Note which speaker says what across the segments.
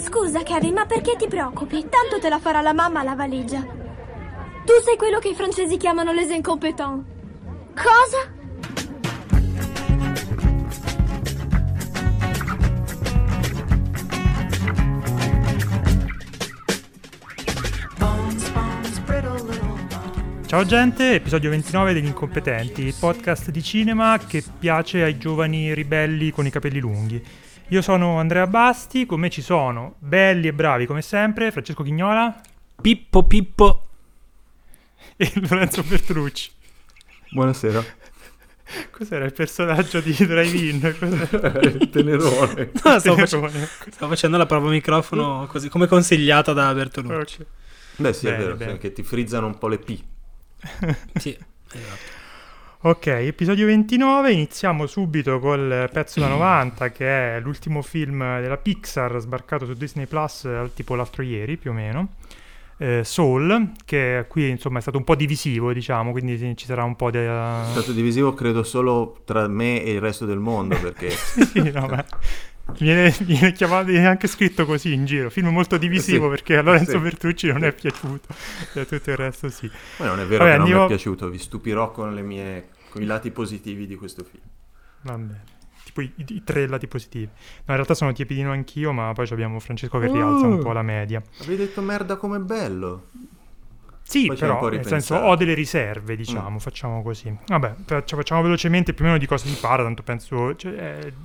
Speaker 1: Scusa, Kevin, ma perché ti preoccupi? Tanto te la farà la mamma la valigia. Tu sei quello che i francesi chiamano les incompetents. Cosa?
Speaker 2: Ciao gente, episodio 29 degli Incompetenti, il podcast di cinema che piace ai giovani ribelli con i capelli lunghi. Io sono Andrea Basti, con me ci sono belli e bravi come sempre, Francesco Chignola
Speaker 3: Pippo Pippo.
Speaker 2: e Lorenzo Bertolucci.
Speaker 4: Buonasera.
Speaker 2: Cos'era il personaggio di Drive-In? Cos'era?
Speaker 4: il tenerone.
Speaker 3: No, stavo,
Speaker 2: Tenerone.
Speaker 3: stavo facendo la prova microfono così come consigliata da Bertolucci.
Speaker 2: Ok.
Speaker 4: Beh sì,
Speaker 2: Bene,
Speaker 4: è vero, sì, che ti frizzano un po' le P.
Speaker 3: Sì, esatto.
Speaker 2: Ok, episodio 29, iniziamo subito col pezzo da 90 che è l'ultimo film della Pixar sbarcato su Disney Plus eh, tipo l'altro ieri più o meno. Eh, Soul, che qui insomma è stato un po' divisivo diciamo, quindi ci sarà un po' di...
Speaker 4: È stato divisivo credo solo tra me e il resto del mondo perché
Speaker 2: sì, no, ma viene, viene chiamato, viene anche scritto così in giro, film molto divisivo
Speaker 4: Sì,
Speaker 2: perché a Lorenzo
Speaker 4: sì.
Speaker 2: Bertucci non è piaciuto, e a tutto il resto sì.
Speaker 4: Ma non è vero
Speaker 2: Vabbè,
Speaker 4: che non mi
Speaker 2: andiamo-
Speaker 4: è piaciuto, vi stupirò con, le mie, con i lati positivi di questo film.
Speaker 2: Va bene. Tipo i, i tre lati positivi. No, in realtà sono tiepidino anch'io, ma poi abbiamo Francesco che rialza un
Speaker 4: Uh.
Speaker 2: po' la media.
Speaker 4: Avevi detto merda com'è bello.
Speaker 2: Sì,
Speaker 4: Poi
Speaker 2: però, nel senso, ho delle riserve, diciamo, facciamo così. Vabbè, faccia- facciamo velocemente più o meno di cosa si parla, tanto penso... cioè,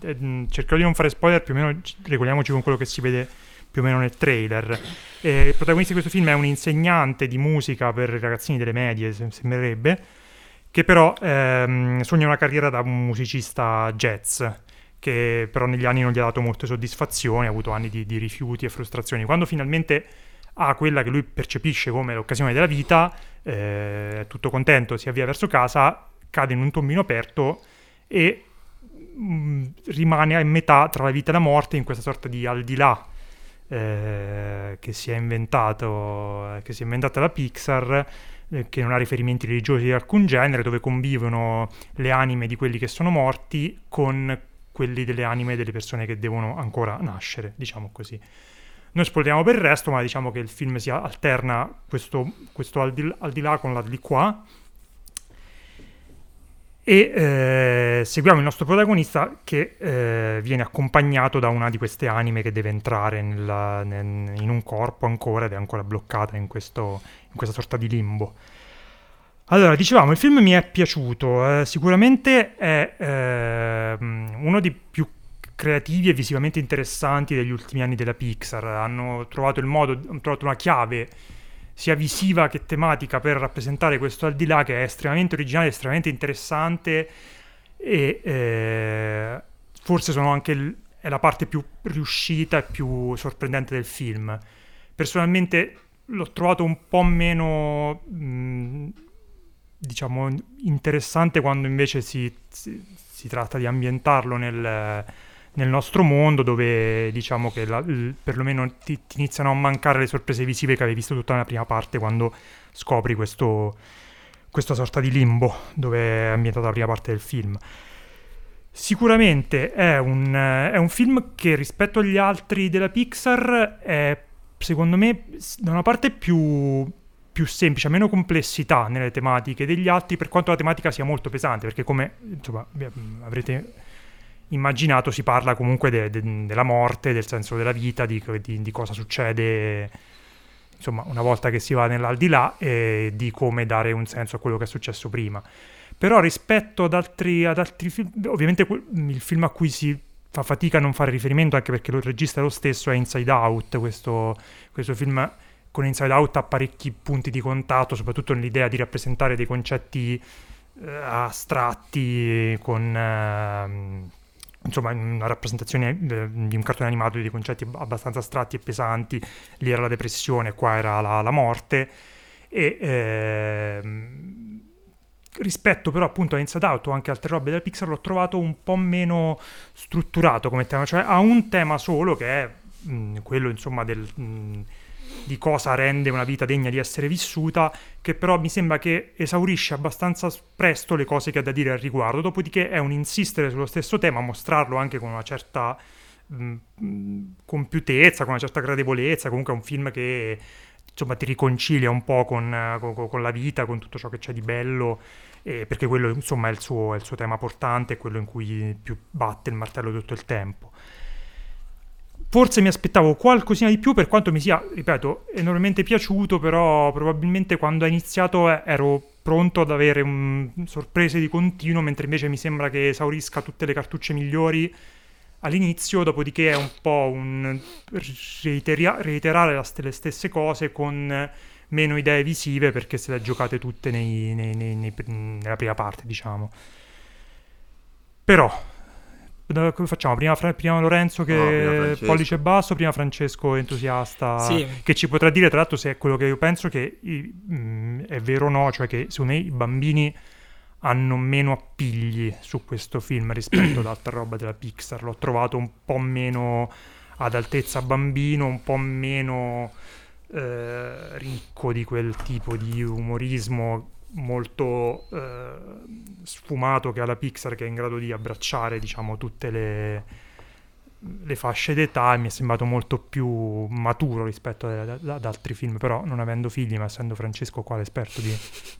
Speaker 2: eh, eh, mh, cercherò di non fare spoiler, più o meno ci- regoliamoci con quello che si vede più o meno nel trailer. Eh, il protagonista di questo film è un insegnante di musica per ragazzini delle medie, sem- sembrerebbe, che però ehm, sogna una carriera da un musicista jazz, che però negli anni non gli ha dato molte soddisfazioni, ha avuto anni di, di rifiuti e frustrazioni. Quando finalmente ha quella che lui percepisce come l'occasione della vita, eh, tutto contento, si avvia verso casa, cade in un tombino aperto e mh, rimane a metà tra la vita e la morte in questa sorta di al di là eh, che si è inventato, che si è inventata la Pixar, eh, che non ha riferimenti religiosi di alcun genere, dove convivono le anime di quelli che sono morti con quelli delle anime delle persone che devono ancora nascere, diciamo così. Noi spoileriamo per il resto, ma diciamo che il film si alterna questo, questo al, di, al di là con l'al di qua. E eh, seguiamo il nostro protagonista che eh, viene accompagnato da una di queste anime che deve entrare nella- nel- in un corpo ancora ed è ancora bloccata in, questo- in questa sorta di limbo. Allora, dicevamo, il film mi è piaciuto, eh, sicuramente è ehm, uno dei più creativi e visivamente interessanti degli ultimi anni della Pixar. Hanno trovato il modo, hanno trovato una chiave sia visiva che tematica per rappresentare questo al di là che è estremamente originale, estremamente interessante e eh, forse sono anche il- è la parte più riuscita e più sorprendente del film. Personalmente l'ho trovato un po' meno diciamo interessante quando invece si, si- si tratta di ambientarlo nel, nel nostro mondo dove diciamo che la- l- perlomeno ti, ti iniziano a mancare le sorprese visive che avevi visto tutta nella prima parte quando scopri questo, questa sorta di limbo dove è ambientata la prima parte del film. Sicuramente è un, è un film che rispetto agli altri della Pixar è secondo me da una parte più, più semplice, ha meno complessità nelle tematiche degli altri per quanto la tematica sia molto pesante perché come insomma, avrete immaginato si parla comunque de- de- della morte, del senso della vita, di, di- di cosa succede insomma una volta che si va nell'aldilà e di come dare un senso a quello che è successo prima. Però rispetto ad altri, ad altri film, ovviamente il film a cui si fa fatica a non fare riferimento, anche perché il regista è lo stesso, è Inside Out, questo, questo film con Inside Out ha parecchi punti di contatto, soprattutto nell'idea di rappresentare dei concetti eh, astratti con... ehm, insomma, una rappresentazione eh, di un cartone animato di concetti ab- abbastanza astratti e pesanti. Lì era la depressione, qua era la, la morte. E ehm, rispetto però appunto a Inside Out o anche altre robe della Pixar l'ho trovato un po' meno strutturato come tema, cioè ha un tema solo che è mh, quello insomma del, mh, di cosa rende una vita degna di essere vissuta, che però mi sembra che esaurisce abbastanza presto le cose che ha da dire al riguardo, dopodiché è un insistere sullo stesso tema, mostrarlo anche con una certa mh, mh, compiutezza, con una certa gradevolezza, comunque è un film che insomma ti riconcilia un po' con, con, con la vita, con tutto ciò che c'è di bello, eh, perché quello insomma è il, suo, è il suo tema portante, è quello in cui più batte il martello tutto il tempo. Forse mi aspettavo qualcosina di più per quanto mi sia, ripeto, enormemente piaciuto, però probabilmente quando ha iniziato eh, ero pronto ad avere un... sorprese di continuo, mentre invece mi sembra che esaurisca tutte le cartucce migliori all'inizio, dopodiché è un po' un reitera- reiterare le stesse cose con meno idee visive perché se le giocate tutte nei, nei, nei, nella prima parte, diciamo. Però come facciamo? Prima, prima Lorenzo che no, prima pollice basso, prima Francesco entusiasta sì. che ci potrà dire tra l'altro se è quello che io penso che mh, mm, è vero o no, cioè che secondo me i bambini hanno meno appigli su questo film rispetto ad altra roba della Pixar. L'ho trovato un po' meno ad altezza bambino, un po' meno eh, ricco di quel tipo di umorismo molto eh, sfumato che ha la Pixar che è in grado di abbracciare diciamo tutte le, le fasce d'età e mi è sembrato molto più maturo rispetto ad, ad, altri film. Però non avendo figli ma essendo Francesco qua l'esperto di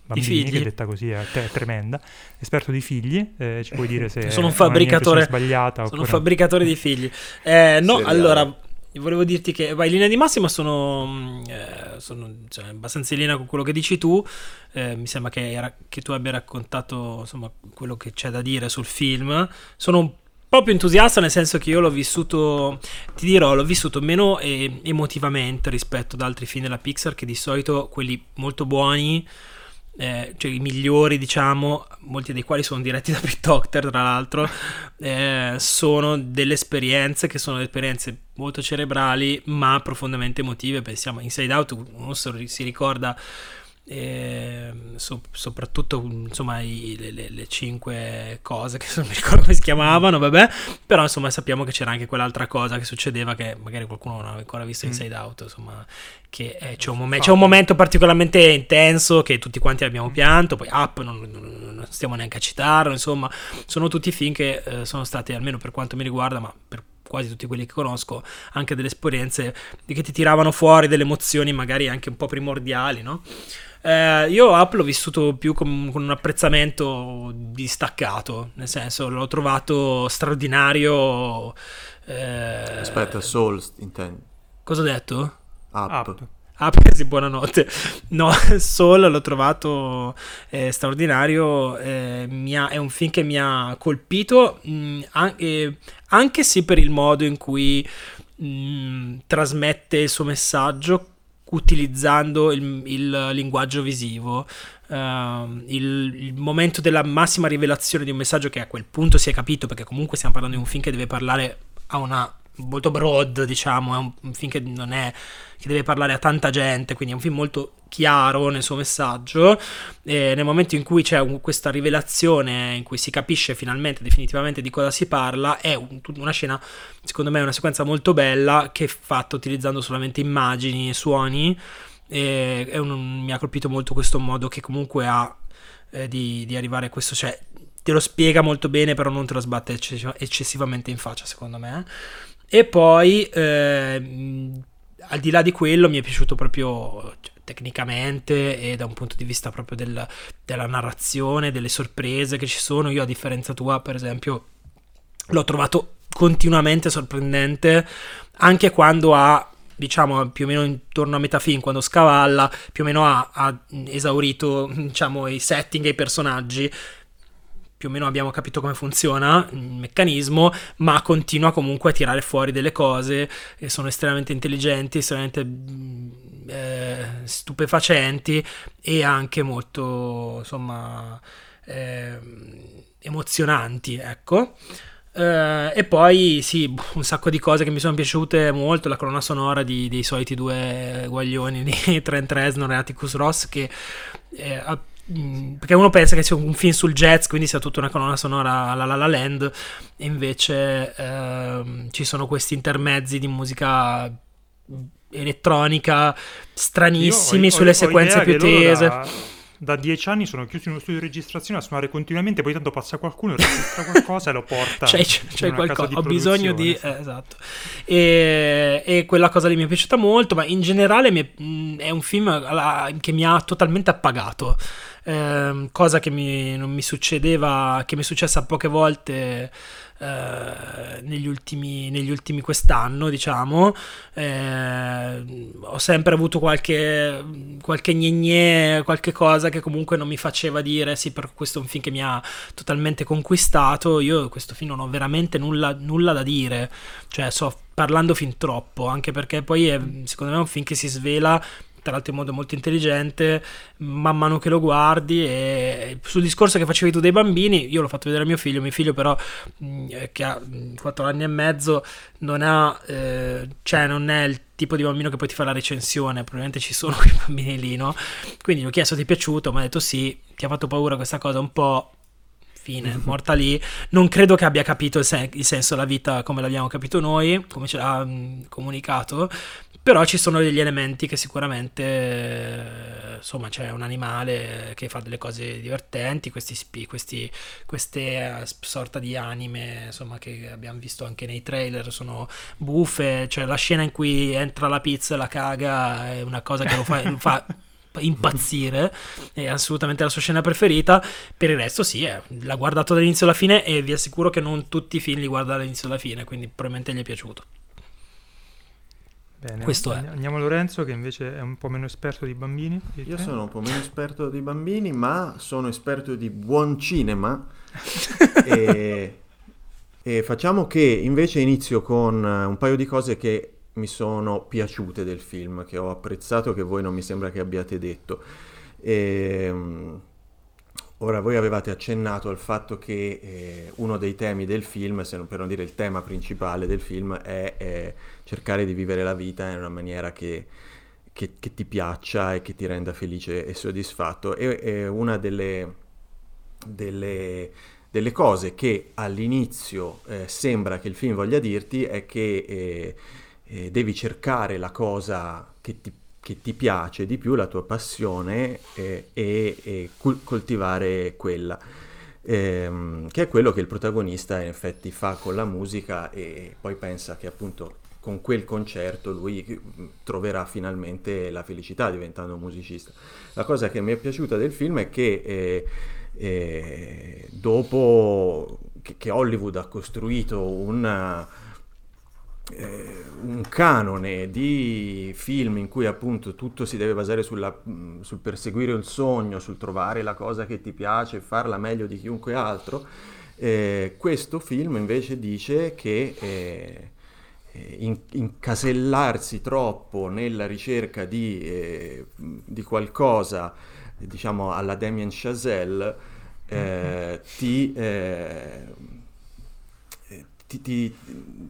Speaker 2: bambini che detta così è, è tremenda esperto di figli eh, ci puoi dire se
Speaker 3: sono un fabbricatore. sbagliata sono un fabbricatore di figli. Eh, no allora volevo dirti che vai, in linea di massima sono, mm, eh, sono cioè, abbastanza in linea con quello che dici tu. Eh, mi sembra che, che, tu abbia raccontato insomma, quello che c'è da dire sul film. Sono un po' più entusiasta, nel senso che io l'ho vissuto, ti dirò, l'ho vissuto meno eh, emotivamente rispetto ad altri film della Pixar, che di solito quelli molto buoni eh, cioè i migliori, diciamo, molti dei quali sono diretti da Pete Doctor, tra l'altro, eh, sono delle esperienze che sono esperienze molto cerebrali, ma profondamente emotive. Pensiamo a Inside Out, uno si ricorda so, soprattutto insomma i, le, le, le, cinque cose che non mi ricordo come si chiamavano vabbè però insomma sappiamo che c'era anche quell'altra cosa che succedeva che magari qualcuno non aveva ancora visto mm. Inside Out insomma che è, c'è, un momen- c'è, un momento particolarmente intenso che tutti quanti abbiamo pianto poi Up non, non, non stiamo neanche a citarlo insomma sono tutti film che eh, sono stati almeno per quanto mi riguarda ma per quasi tutti quelli che conosco, anche delle esperienze che ti tiravano fuori delle emozioni magari anche un po' primordiali, no? Eh, io Up l'ho vissuto più con, con, un apprezzamento distaccato, nel senso l'ho trovato straordinario.
Speaker 4: Eh... Aspetta, Soul intendi?
Speaker 3: Cosa ho detto?
Speaker 4: Up. Up.
Speaker 3: Ah, sì, buonanotte. No, Soul l'ho trovato eh, straordinario. Eh, ha, è un film che mi ha colpito, mh, mm, anche, anche se per il modo in cui mh, mm, trasmette il suo messaggio utilizzando il, il linguaggio visivo. Uh, il, il, momento della massima rivelazione di un messaggio che a quel punto si è capito, perché comunque stiamo parlando di un film che deve parlare a una molto broad, diciamo, è un, film che non è che deve parlare a tanta gente, quindi è un film molto chiaro nel suo messaggio. E nel momento in cui c'è un, questa rivelazione, in cui si capisce finalmente, definitivamente di cosa si parla, è un, una scena, secondo me, una sequenza molto bella che è fatta utilizzando solamente immagini e suoni. E un, mi ha colpito molto questo modo che comunque ha eh, di, di arrivare a questo, cioè te lo spiega molto bene, però non te lo sbatte eccessivamente in faccia, secondo me. E poi, eh, al di là di quello, mi è piaciuto proprio cioè, tecnicamente e da un punto di vista proprio del, della narrazione, delle sorprese che ci sono. Io, a differenza tua, per esempio, l'ho trovato continuamente sorprendente, anche quando ha diciamo più o meno intorno a metà film quando scavalla più o meno ha, ha esaurito diciamo i setting e i personaggi più o meno abbiamo capito come funziona il meccanismo, ma continua comunque a tirare fuori delle cose che sono estremamente intelligenti, estremamente mm, eh, stupefacenti e anche molto, insomma, eh, emozionanti, ecco. Uh, e poi sì, un sacco di cose che mi sono piaciute molto, la colonna sonora di, dei soliti due guaglioni di Trent Reznor e Atticus Ross che eh, perché uno pensa che sia un film sul jazz, quindi sia tutta una colonna sonora alla La La Land, e invece ehm, ci sono questi intermezzi di musica elettronica stranissimi ho, sulle ho, sequenze ho più tese.
Speaker 2: Da, da dieci anni sono chiuso in uno studio di registrazione a suonare continuamente, poi tanto passa qualcuno, registra qualcosa e lo porta.
Speaker 3: C'è, c'è, c'è qualcosa, ho bisogno di... Eh, esatto. E, e, quella cosa lì mi è piaciuta molto, ma in generale è, mm, è un film che mi ha totalmente appagato. Eh, cosa che mi, non mi succedeva, che mi è successa poche volte eh, negli, ultimi, negli ultimi quest'anno, diciamo. Eh, ho sempre avuto qualche, qualche gnegne, qualche cosa che comunque non mi faceva dire sì, per questo è un film che mi ha totalmente conquistato. Io questo film non ho veramente nulla, nulla da dire, cioè sto parlando fin troppo, anche perché poi è, secondo me è un film che si svela tra l'altro in modo molto intelligente, man mano che lo guardi e sul discorso che facevi tu dei bambini, io l'ho fatto vedere a mio figlio, mio figlio però mm, eh, che ha 4 mm, anni e mezzo non ha, eh, cioè non è il tipo di bambino che poi ti fa la recensione, probabilmente ci sono quei bambini lì, no? Quindi gli ho chiesto ti è piaciuto, mi ha detto sì, ti ha fatto paura questa cosa un po' fine, morta lì. Non credo che abbia capito il, sen- il, senso della vita come l'abbiamo capito noi, come ce l'ha mh, comunicato, però ci sono degli elementi che sicuramente, eh, insomma, c'è un animale che fa delle cose divertenti, questi, spi, questi queste uh, sorta di anime, insomma, che abbiamo visto anche nei trailer, sono buffe, cioè la scena in cui entra la pizza e la caga è una cosa che lo fa, lo fa impazzire, è assolutamente la sua scena preferita. Per il resto, sì, è, l'ha guardato dall'inizio alla fine e vi assicuro che non tutti i film li guarda dall'inizio alla fine, quindi probabilmente gli è piaciuto.
Speaker 2: Bene, Questo è. Andiamo a Lorenzo che invece è un po' meno esperto di bambini.
Speaker 4: Io sono un po' meno esperto di bambini, ma sono esperto di buon cinema. e, e facciamo che invece inizio con un paio di cose che mi sono piaciute del film, che ho apprezzato, che voi non mi sembra che abbiate detto. E, ehm, Ora voi avevate accennato al fatto che eh, uno dei temi del film, se non per non dire il tema principale del film, è, è cercare di vivere la vita in una maniera che, che, che, ti piaccia e che ti renda felice e soddisfatto. E, e una delle, delle, delle, cose che all'inizio eh, sembra che il film voglia dirti è che eh, eh devi cercare la cosa che ti che ti piace di più, la tua passione eh, e, e cul- coltivare quella. Ehm, che è quello che il protagonista in effetti fa con la musica e poi pensa che appunto con quel concerto lui mm, troverà finalmente la felicità diventando musicista. La cosa che mi è piaciuta del film è che eh, eh, dopo che, Hollywood ha costruito una, eh, un canone di film in cui appunto tutto si deve basare sulla, sul perseguire il sogno, sul trovare la cosa che ti piace farla meglio di chiunque altro, eh, questo film invece dice che eh, eh in, incasellarsi troppo nella ricerca di, eh, di qualcosa, diciamo alla Damien Chazelle, mm-hmm. ti ti, ti,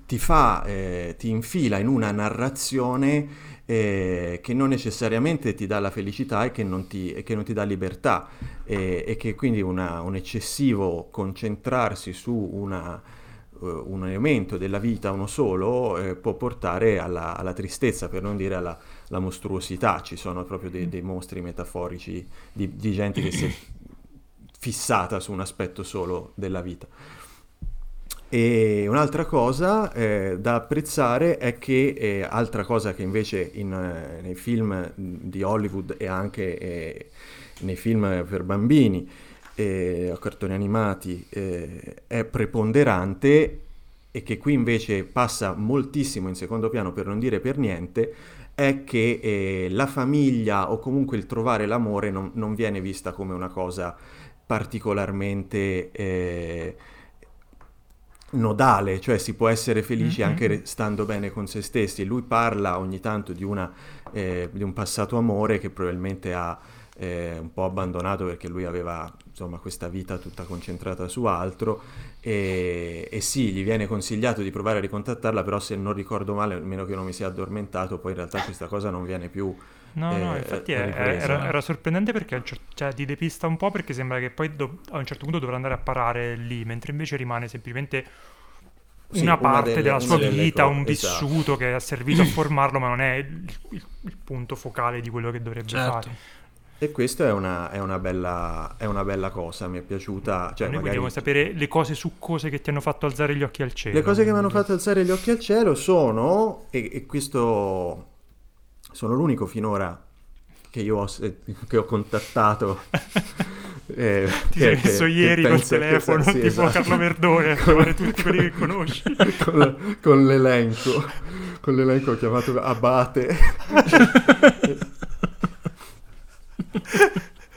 Speaker 4: ti fa, eh, ti infila in una narrazione eh, che non necessariamente ti dà la felicità e che non ti, che non ti dà libertà e, e che quindi una, un eccessivo concentrarsi su una, uh, un elemento della vita, uno solo, eh, può portare alla, alla, tristezza, per non dire alla, alla mostruosità. Ci sono proprio dei, dei mostri metaforici di, di gente che si è fissata su un aspetto solo della vita. E un'altra cosa eh, da apprezzare è che, eh, altra cosa che invece in, eh, nei film di Hollywood e anche eh, nei film per bambini eh, o cartoni animati eh, è preponderante e che qui invece passa moltissimo in secondo piano per non dire per niente, è che la famiglia o comunque il trovare l'amore non, non viene vista come una cosa particolarmente nodale, cioè si può essere felici mm-hmm. anche stando bene con se stessi. Lui parla ogni tanto di, una, eh, di un passato amore che probabilmente ha eh, un po' abbandonato perché lui aveva insomma questa vita tutta concentrata su altro e, e, sì, gli viene consigliato di provare a ricontattarla, però se non ricordo male, almeno che non mi sia addormentato, poi in realtà questa cosa non viene più...
Speaker 2: No, eh, no, infatti è, era, era, sorprendente perché cioè, ti depista un po' perché sembra che poi do, a un certo punto dovrà andare a parare lì, mentre invece rimane semplicemente una sì, parte una delle, della sua vita, un esatto. vissuto che ha servito a formarlo, ma non è il, il, il, punto focale di quello che dovrebbe certo. fare.
Speaker 4: E questa è una, è, una bella, è una, bella, cosa, mi è piaciuta. Cioè,
Speaker 2: Noi
Speaker 4: magari...
Speaker 2: vogliamo sapere le cose succose che ti hanno fatto alzare gli occhi al cielo.
Speaker 4: Le cose che mi hanno fatto alzare gli occhi al cielo sono, e, e questo sono l'unico finora che io ho, che ho contattato.
Speaker 2: Eh, Ti sei messo ieri col telefono, sì, tipo esatto. Carlo Verdone, a trovare tutti quelli che conosci.
Speaker 4: con, con, l'elenco, con l'elenco chiamato Abate.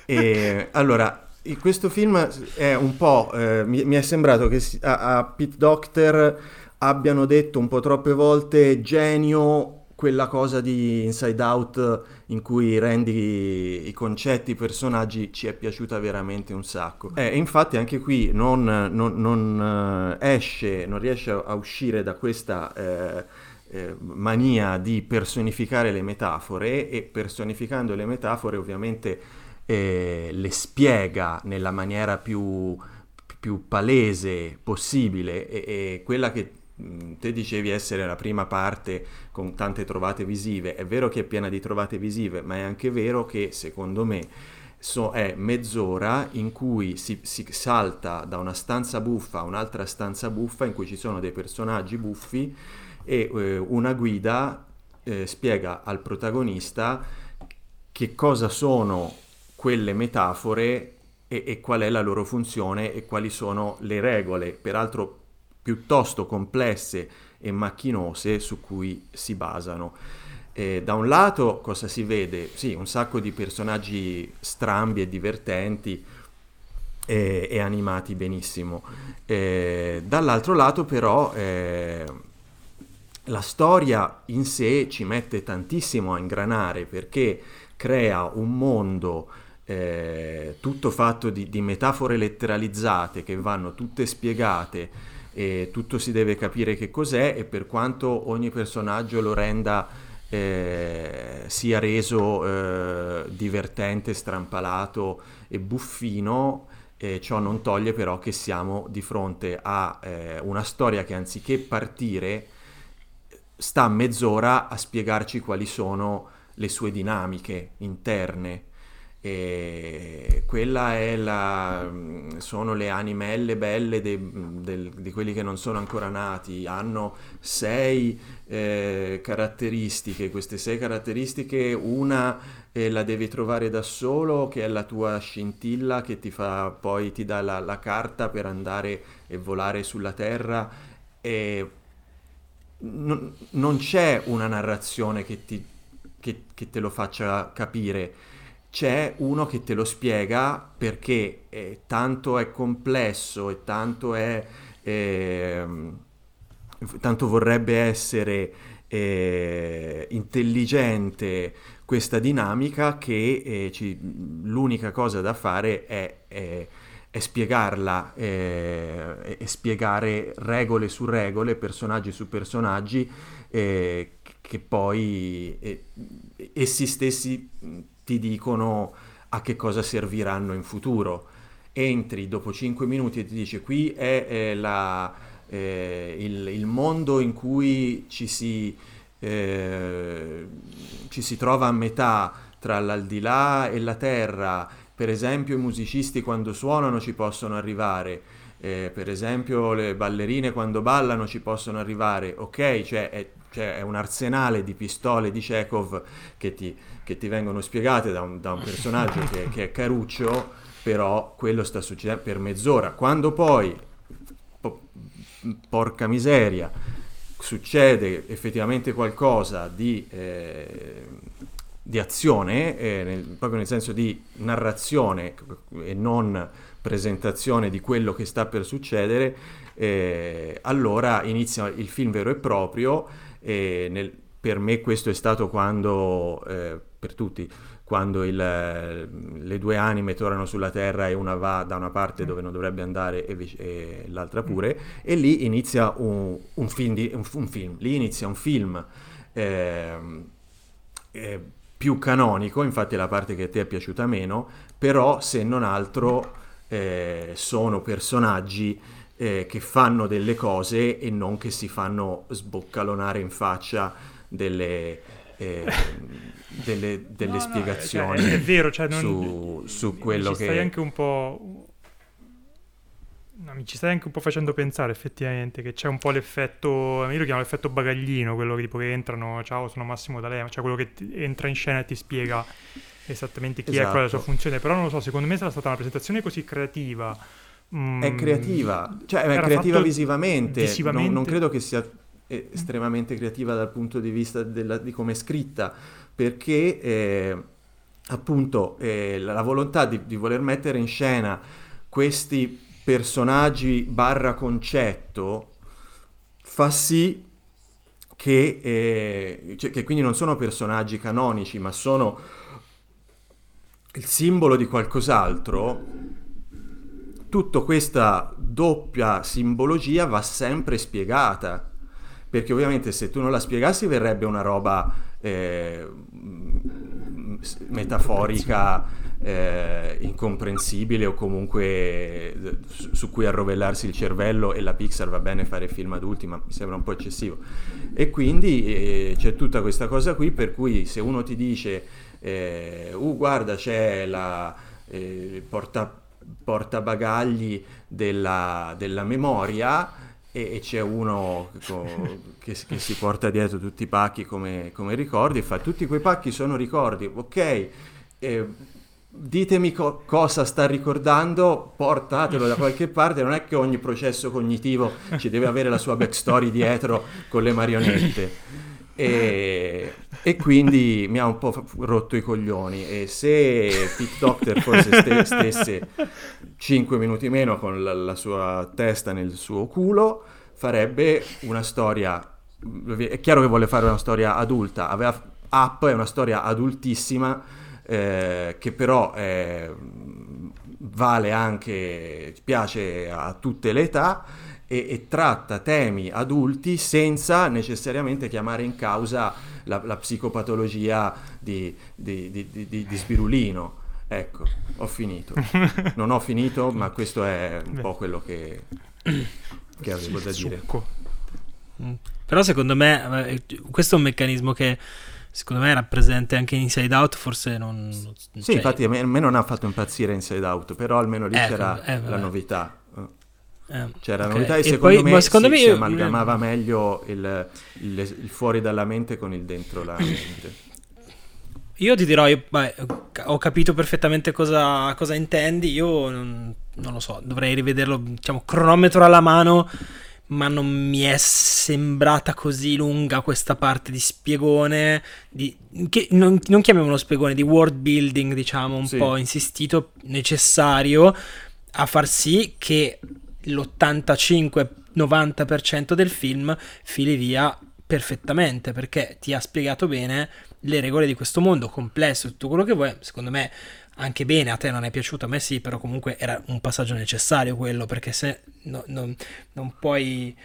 Speaker 4: e allora, questo film è un po', eh, mi, mi, è sembrato che a, a Pete Doctor abbiano detto un po' troppe volte genio quella cosa di Inside Out in cui rendi i concetti, i personaggi, ci è piaciuta veramente un sacco. E eh, infatti anche qui non, non, non uh, esce, non riesce a, uscire da questa eh, eh, mania di personificare le metafore e personificando le metafore ovviamente eh, le spiega nella maniera più, più palese possibile e, e quella che te dicevi essere la prima parte con tante trovate visive, è vero che è piena di trovate visive, ma è anche vero che secondo me so, è mezz'ora in cui si, si, salta da una stanza buffa a un'altra stanza buffa in cui ci sono dei personaggi buffi e eh, una guida eh, spiega al protagonista che cosa sono quelle metafore e, e qual è la loro funzione e quali sono le regole. Peraltro piuttosto complesse e macchinose su cui si basano. Eh, da un lato cosa si vede? Sì, un sacco di personaggi strambi e divertenti e, e animati benissimo. Eh, dall'altro lato però eh, la storia in sé ci mette tantissimo a ingranare perché crea un mondo eh, tutto fatto di, di metafore letteralizzate che vanno tutte spiegate e tutto si deve capire che cos'è e per quanto ogni personaggio lo renda eh, sia reso eh, divertente, strampalato e buffino, eh, ciò non toglie però che siamo di fronte a eh, una storia che anziché partire sta mezz'ora a spiegarci quali sono le sue dinamiche interne e quella è la, sono le animelle belle de, de, di quelli che non sono ancora nati, hanno sei eh, caratteristiche, queste sei caratteristiche una eh, la devi trovare da solo che è la tua scintilla che ti fa poi ti dà la, la carta per andare e volare sulla terra. E non, non c'è una narrazione che, ti, che, che te lo faccia capire c'è uno che te lo spiega perché eh, tanto è complesso e tanto è... Eh, tanto vorrebbe essere eh, intelligente questa dinamica che eh, ci, l'unica cosa da fare è, è, è spiegarla e eh, spiegare regole su regole, personaggi su personaggi eh, che poi essi stessi ti dicono a che cosa serviranno in futuro. Entri dopo 5 minuti e ti dice qui è, è la, eh, il, il, mondo in cui ci si, eh, ci si trova a metà tra l'aldilà e la terra. Per esempio i musicisti quando suonano ci possono arrivare. Eh, per esempio le ballerine quando ballano ci possono arrivare, ok, cioè è, cioè è un arsenale di pistole di Chekhov che ti, che ti vengono spiegate da un, da un personaggio che, che, è Caruccio, però quello sta succedendo per mezz'ora. Quando poi, po- porca miseria, succede effettivamente qualcosa di, eh, di azione, eh, nel, proprio nel senso di narrazione e non presentazione di quello che sta per succedere, eh, allora inizia il film vero e proprio. Nel, per me questo è stato quando eh, per tutti, quando il, le due anime tornano sulla Terra e una va da una parte dove non dovrebbe andare e, e l'altra pure, e lì inizia un, un, film, di, un, un, film, lì inizia un film eh, eh, più canonico, infatti è la parte che a te è piaciuta meno, però se non altro eh, sono personaggi eh, che fanno delle cose e non che si fanno sboccalonare in faccia delle eh, delle, delle
Speaker 2: No, no,
Speaker 4: spiegazioni
Speaker 2: cioè, è, è vero, cioè, non,
Speaker 4: su, su quello
Speaker 2: ci
Speaker 4: che...
Speaker 2: stai anche un po'... No, mi ci stai anche un po' facendo pensare effettivamente che c'è un po' l'effetto, io lo chiamo l'effetto bagaglino, quello che tipo che entrano, ciao sono Massimo D'Alema, cioè quello che ti- entra in scena e ti spiega esattamente chi è, qual è la sua
Speaker 4: Esatto.
Speaker 2: funzione, però non lo so, secondo me sarà stata una presentazione così creativa. mm,
Speaker 4: È creativa, cioè è creativa
Speaker 2: fatto
Speaker 4: visivamente, non-
Speaker 2: visivamente.
Speaker 4: Non, credo che sia eh, estremamente creativa dal punto di vista della- di come è scritta, perché eh, appunto eh, la, volontà di, di voler mettere in scena questi personaggi barra concetto fa sì che, eh, cioè, che quindi non sono personaggi canonici, ma sono il simbolo di qualcos'altro, tutta questa doppia simbologia va sempre spiegata, perché ovviamente se tu non la spiegassi verrebbe una roba eh, metaforica, eh, incomprensibile o comunque eh, su, su cui arrovellarsi il cervello e la Pixar va bene fare film adulti, ma mi sembra un po' eccessivo. E quindi eh, c'è tutta questa cosa qui per cui se uno ti dice, eh, uh guarda c'è la eh, porta, portabagagli della, della memoria e, e c'è uno che, che si porta dietro tutti i pacchi come, come ricordi e fa tutti quei pacchi sono ricordi, ok, eh, ditemi co- cosa sta ricordando, portatelo da qualche parte, non è che ogni processo cognitivo ci deve avere la sua backstory dietro con le marionette. E, e quindi mi ha un po' rotto i coglioni. E se Pete Doctor forse ste- stesse 5 minuti meno con la, la sua testa nel suo culo farebbe una storia è chiaro che vuole fare una storia adulta. Aveva Up è una storia adultissima eh, che però eh, vale anche piace a tutte le età e, e tratta temi adulti senza necessariamente chiamare in causa la, la psicopatologia di, di, di, di- Spirulino. Ecco, ho finito. Non ho finito, ma questo è un
Speaker 2: Beh.
Speaker 4: po' quello che, che avevo da dire.
Speaker 2: succo.
Speaker 3: Mm. Però secondo me eh, questo è un meccanismo che secondo me era presente anche in Inside Out, forse non...
Speaker 4: Sì,
Speaker 3: cioè,
Speaker 4: infatti a me, a me non ha fatto impazzire Inside Out, però almeno lì
Speaker 3: Ecco,
Speaker 4: c'era
Speaker 3: eh,
Speaker 4: la novità.
Speaker 3: Eh,
Speaker 4: C'era la
Speaker 3: ok.
Speaker 4: novità e, secondo
Speaker 3: poi-
Speaker 4: me,
Speaker 3: secondo
Speaker 4: si,
Speaker 3: me
Speaker 4: si amalgamava meglio il, il- il fuori dalla mente con il dentro la mente.
Speaker 3: Io ti dirò, io, beh, ho capito perfettamente cosa, cosa intendi, io non, non lo so, dovrei rivederlo, diciamo, cronometro alla mano, ma non mi è sembrata così lunga questa parte di spiegone, di, che non, non chiamiamolo spiegone, di world building, diciamo, un
Speaker 4: Sì.
Speaker 3: po' insistito, necessario a far sì che l'85-90% del film fili via perfettamente perché ti ha spiegato bene le regole di questo mondo complesso, tutto quello che vuoi. Secondo me anche bene, a te non è piaciuto, a me sì, però comunque era un passaggio necessario quello perché se no- non- non puoi,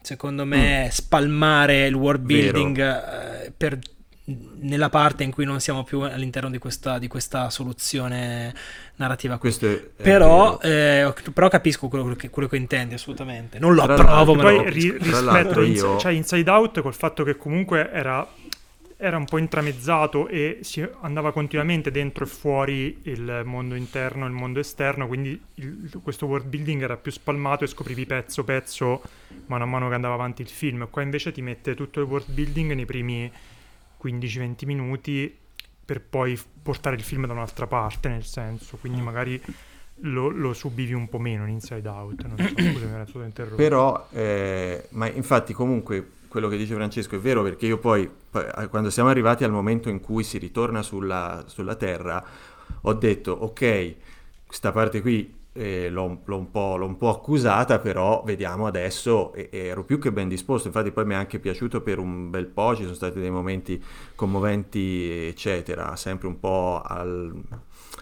Speaker 3: secondo me, spalmare il world
Speaker 4: Mm.
Speaker 3: Building eh, per- nella parte in cui non siamo più all'interno di questa, di questa soluzione narrativa qui.
Speaker 4: Questo è, è
Speaker 3: Però, eh, però capisco quello che, quello che intendi assolutamente. Non lo
Speaker 4: Tra
Speaker 3: approvo, ma
Speaker 2: Poi ri- rispetto
Speaker 4: io-
Speaker 2: cioè Inside Out col fatto che comunque era, era un po' intramezzato e si andava continuamente dentro e fuori il mondo interno e il mondo esterno, quindi il- questo world building era più spalmato e scoprivi pezzo pezzo mano a mano che andava avanti il film. Qua invece ti mette tutto il world building nei primi 15-20 minuti per poi portare il film da un'altra parte, nel senso, quindi magari lo, lo subivi un po' meno in Inside Out. Non so, scusami, era solo interrotto.
Speaker 4: Però, eh, ma infatti comunque quello che dice Francesco è vero perché io poi, poi, eh, quando siamo arrivati al momento in cui si ritorna sulla, sulla Terra, ho detto ok, questa parte qui eh, l'ho, l'ho un po', l'ho un po' accusata, però vediamo adesso, e, e ero più che ben disposto, infatti poi mi è anche piaciuto per un bel po', ci sono stati dei momenti commoventi, eccetera, sempre un po' al,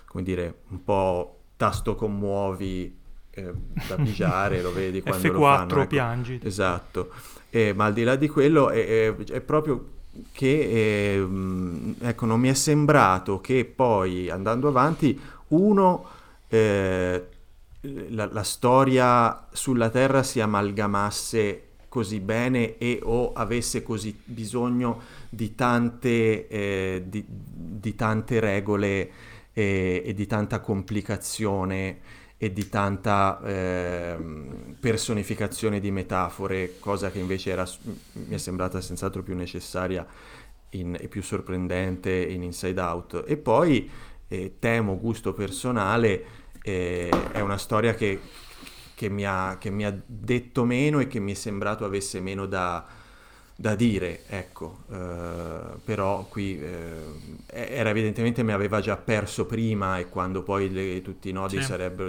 Speaker 4: come dire, un po' tasto commuovi eh, da pigiare, lo vedi quando lo
Speaker 2: F4
Speaker 4: fanno. ecco.
Speaker 2: piangi.
Speaker 4: Esatto, Eh, ma al di là di quello è, è- è proprio che eh, mh, ecco, non mi è sembrato che poi andando avanti uno eh, la, la storia sulla Terra si amalgamasse così bene e o avesse così bisogno di tante, eh, di, di tante regole e, e, di tanta complicazione e di tanta eh, personificazione di metafore, cosa che invece era, mi è sembrata senz'altro più necessaria in, e più sorprendente in Inside Out. E poi eh, temo gusto personale, eh, è una storia che, che, mi ha, che, mi ha, detto meno e che mi è sembrato avesse meno da, da dire, ecco, uh, però qui uh, era evidentemente mi aveva già perso prima e quando poi le, tutti i nodi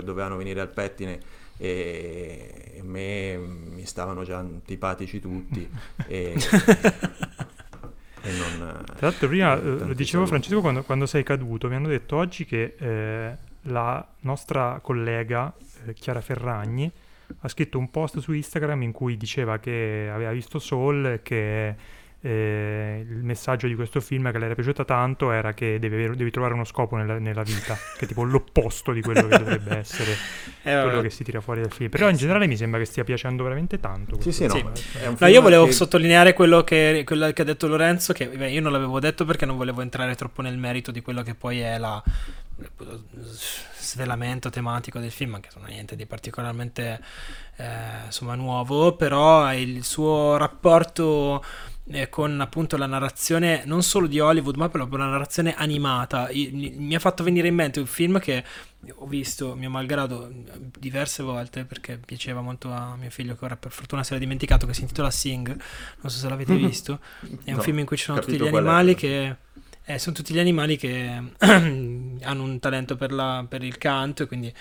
Speaker 4: dovevano venire al pettine e, e me mi stavano già antipatici tutti e,
Speaker 2: e non, Tra l'altro prima eh, lo dicevo saluti. Francesco quando, quando, sei caduto, mi hanno detto oggi che eh, la nostra collega eh, Chiara Ferragni ha scritto un post su Instagram in cui diceva che aveva visto Soul e che eh, il messaggio di questo film che le era piaciuta tanto era che devi, devi trovare uno scopo nella, nella, vita, che è tipo l'opposto di quello che dovrebbe essere eh, quello che si tira fuori dal film. Però in generale mi sembra che stia piacendo veramente tanto.
Speaker 4: Sì, sì, no.
Speaker 3: no io volevo che... sottolineare quello che, quello che, ha detto Lorenzo, che beh, io non l'avevo detto perché non volevo entrare troppo nel merito di quello che poi è la svelamento tematico del film, che sono niente di particolarmente eh, insomma, nuovo, però il suo rapporto eh, con appunto la narrazione non solo di Hollywood, ma proprio la narrazione animata. I, mi ha fatto venire in mente un film che ho visto, mio malgrado, diverse volte perché piaceva molto a mio figlio, che ora per fortuna se l'ha dimenticato, che si intitola Sing. Non so se l'avete visto. È un no, film in cui ci sono tutti gli animali che eh, sono tutti gli animali che hanno un talento per, la, per, il canto e quindi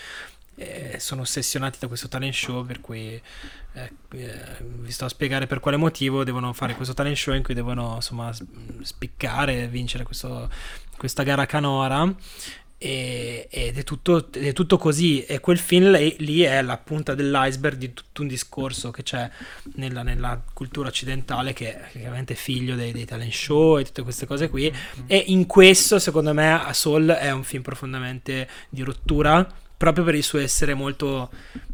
Speaker 3: eh, sono ossessionati da questo talent show per cui eh, eh, vi sto a spiegare per quale motivo devono fare questo talent show in cui devono insomma spiccare vincere questo, questa gara canora e, ed è tutto, è tutto, così. E quel film lì, lì, è la punta dell'iceberg di tutto un discorso che c'è nella, nella cultura occidentale che è chiaramente figlio dei, dei, talent show e tutte queste cose qui. Mm-hmm. e in questo secondo me Soul è un film profondamente di rottura proprio per il suo essere molto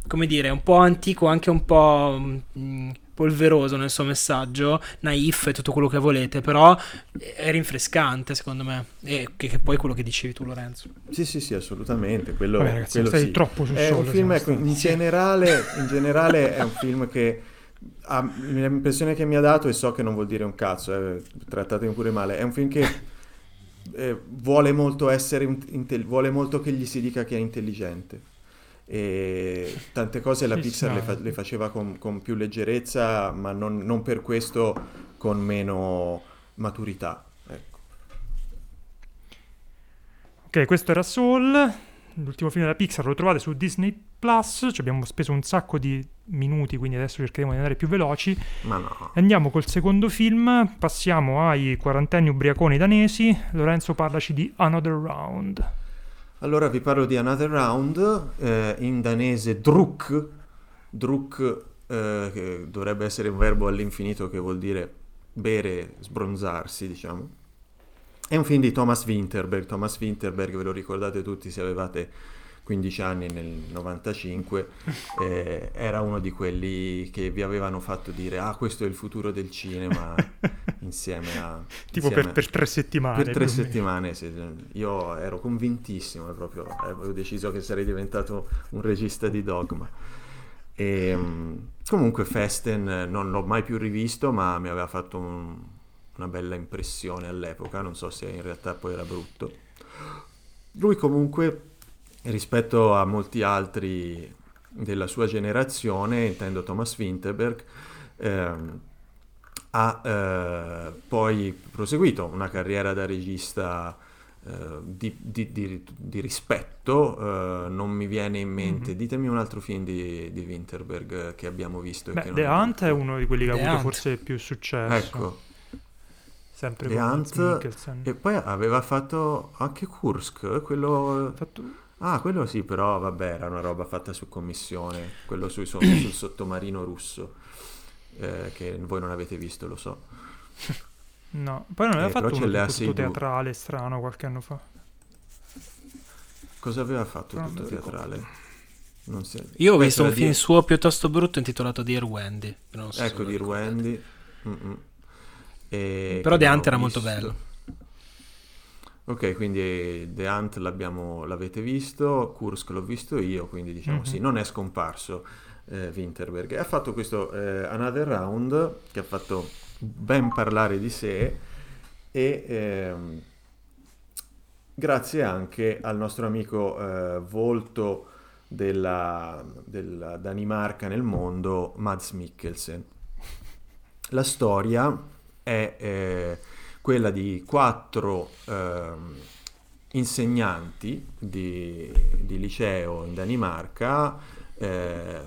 Speaker 3: come dire un po' antico anche un po' mh, mm, polveroso nel suo messaggio, naif e tutto quello che volete, però è rinfrescante secondo me, e che, che poi è quello che dicevi tu Lorenzo.
Speaker 4: Sì, sì, sì, assolutamente. Quello,
Speaker 2: Vabbè, ragazzi,
Speaker 4: quello
Speaker 2: stai sì. troppo su
Speaker 4: È un film, ecco, in, generale, in generale è un film che ha, l'impressione che mi ha dato, e so che non vuol dire un cazzo, eh, trattatemi pure male, è un film che eh, vuole molto essere, vuole molto che gli si dica che è intelligente e tante cose la Pixar le, fa- le, faceva con, con, più leggerezza, ma non, non, per questo con meno maturità. Ecco.
Speaker 2: Ok, questo era Soul, l'ultimo film della Pixar, lo trovate su Disney Plus, ci abbiamo speso un sacco di minuti, quindi adesso cercheremo di andare più veloci.
Speaker 4: Ma no.
Speaker 2: Andiamo col secondo film, passiamo ai quarantenni ubriaconi danesi. Lorenzo, parlaci di Another Round.
Speaker 4: Allora vi parlo di Another Round, eh, in danese Druk, Druk eh, che dovrebbe essere un verbo all'infinito che vuol dire bere, sbronzarsi, diciamo. È un film di Thomas Winterberg, Thomas Winterberg ve lo ricordate tutti se avevate 15 anni nel 95, eh, era uno di quelli che vi avevano fatto dire ah questo è il futuro del cinema insieme a...
Speaker 2: tipo
Speaker 4: insieme
Speaker 2: per, per, tre settimane.
Speaker 4: Per tre settimane, sì, io ero convintissimo, proprio, avevo deciso che sarei diventato un regista di dogma. E, ehm, comunque Festen non l'ho mai più rivisto, ma mi aveva fatto un, una bella impressione all'epoca, non so se in realtà poi era brutto. Lui comunque rispetto a molti altri della sua generazione, intendo Thomas Winterberg, ehm, ha eh, poi proseguito una carriera da regista eh, di, di, di, di, rispetto, eh, non mi viene in mente, mm-hmm. ditemi un altro film di, Winterberg che abbiamo visto.
Speaker 2: Beh, The Hunt è uno di quelli che ha avuto Hunt. forse più successo.
Speaker 4: Ecco.
Speaker 2: Sempre
Speaker 4: The Hunt, e poi aveva fatto anche Kursk, quello... Fatto Ah, quello sì, però vabbè, era una roba fatta su commissione, quello sui, sul sottomarino russo, eh, che voi non avete visto, lo so.
Speaker 2: No, poi non aveva eh, fatto uno tutto teatrale strano qualche anno fa.
Speaker 4: Cosa aveva fatto no, tutto teatrale? Si...
Speaker 3: Io ho visto un film suo piuttosto brutto intitolato Dear Wendy.
Speaker 4: So ecco, Dear Wendy.
Speaker 3: E Però The Hunt era molto bello.
Speaker 4: Ok, quindi The Hunt l'avete visto, Kursk l'ho visto io, quindi diciamo mm-hmm. sì, non è scomparso eh, Winterberg. Ha fatto questo eh, Another Round che ha fatto ben parlare di sé e ehm, grazie anche al nostro amico eh, volto della, della, Danimarca nel mondo, Mads Mikkelsen. La storia è eh, quella di quattro eh, insegnanti di, di, liceo in Danimarca, eh,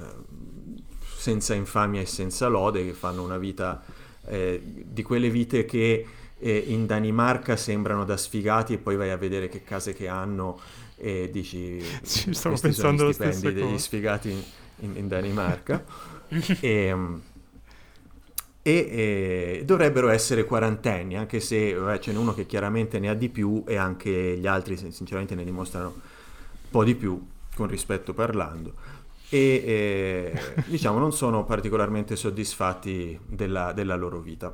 Speaker 4: senza infamia e senza lode, che fanno una vita eh, di quelle vite che eh, in Danimarca sembrano da sfigati e poi vai a vedere che case che hanno e dici
Speaker 2: Ci stavo pensando
Speaker 4: lo stesso degli sfigati in, in, in Danimarca. E, ehm, e, e, dovrebbero essere quarantenni anche se beh, ce n'è uno che chiaramente ne ha di più e anche gli altri sinceramente ne dimostrano un po' di più con rispetto parlando. E eh, diciamo non sono particolarmente soddisfatti della, della loro vita.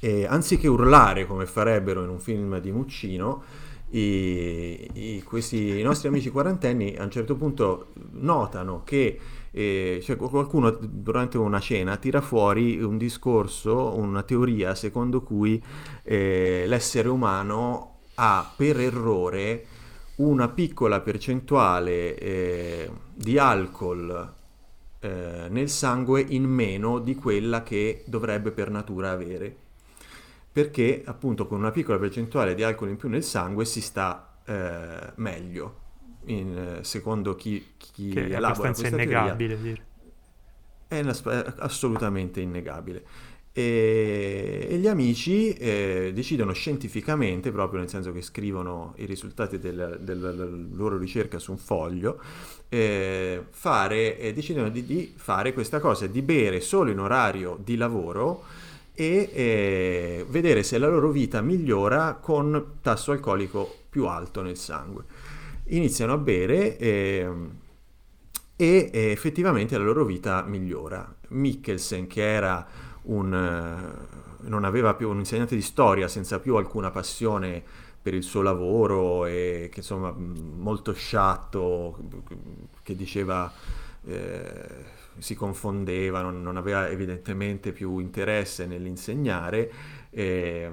Speaker 4: E anziché urlare come farebbero in un film di Muccino, i, i, questi i nostri amici quarantenni a un certo punto notano che eh, cioè qualcuno durante una cena tira fuori un discorso, una teoria secondo cui eh, l'essere umano ha per errore una piccola percentuale eh, di alcol eh, nel sangue in meno di quella che dovrebbe per natura avere. Perché appunto con una piccola percentuale di alcol in più nel sangue si sta eh, meglio, in, secondo chi, chi
Speaker 2: che è abbastanza innegabile teoria,
Speaker 4: È, una, è assolutamente innegabile. E, e gli amici eh, decidono scientificamente, proprio nel senso che scrivono i risultati del, del, della loro ricerca su un foglio, eh, fare, eh, decidono di, di fare questa cosa, di bere solo in orario di lavoro e eh, vedere se la loro vita migliora con tasso alcolico più alto nel sangue. Iniziano a bere eh, e eh, effettivamente la loro vita migliora. Mikkelsen, che era un, eh, non aveva più un insegnante di storia senza più alcuna passione per il suo lavoro e che insomma molto sciatto, che diceva eh, si confondeva, non, non, aveva evidentemente più interesse nell'insegnare. E,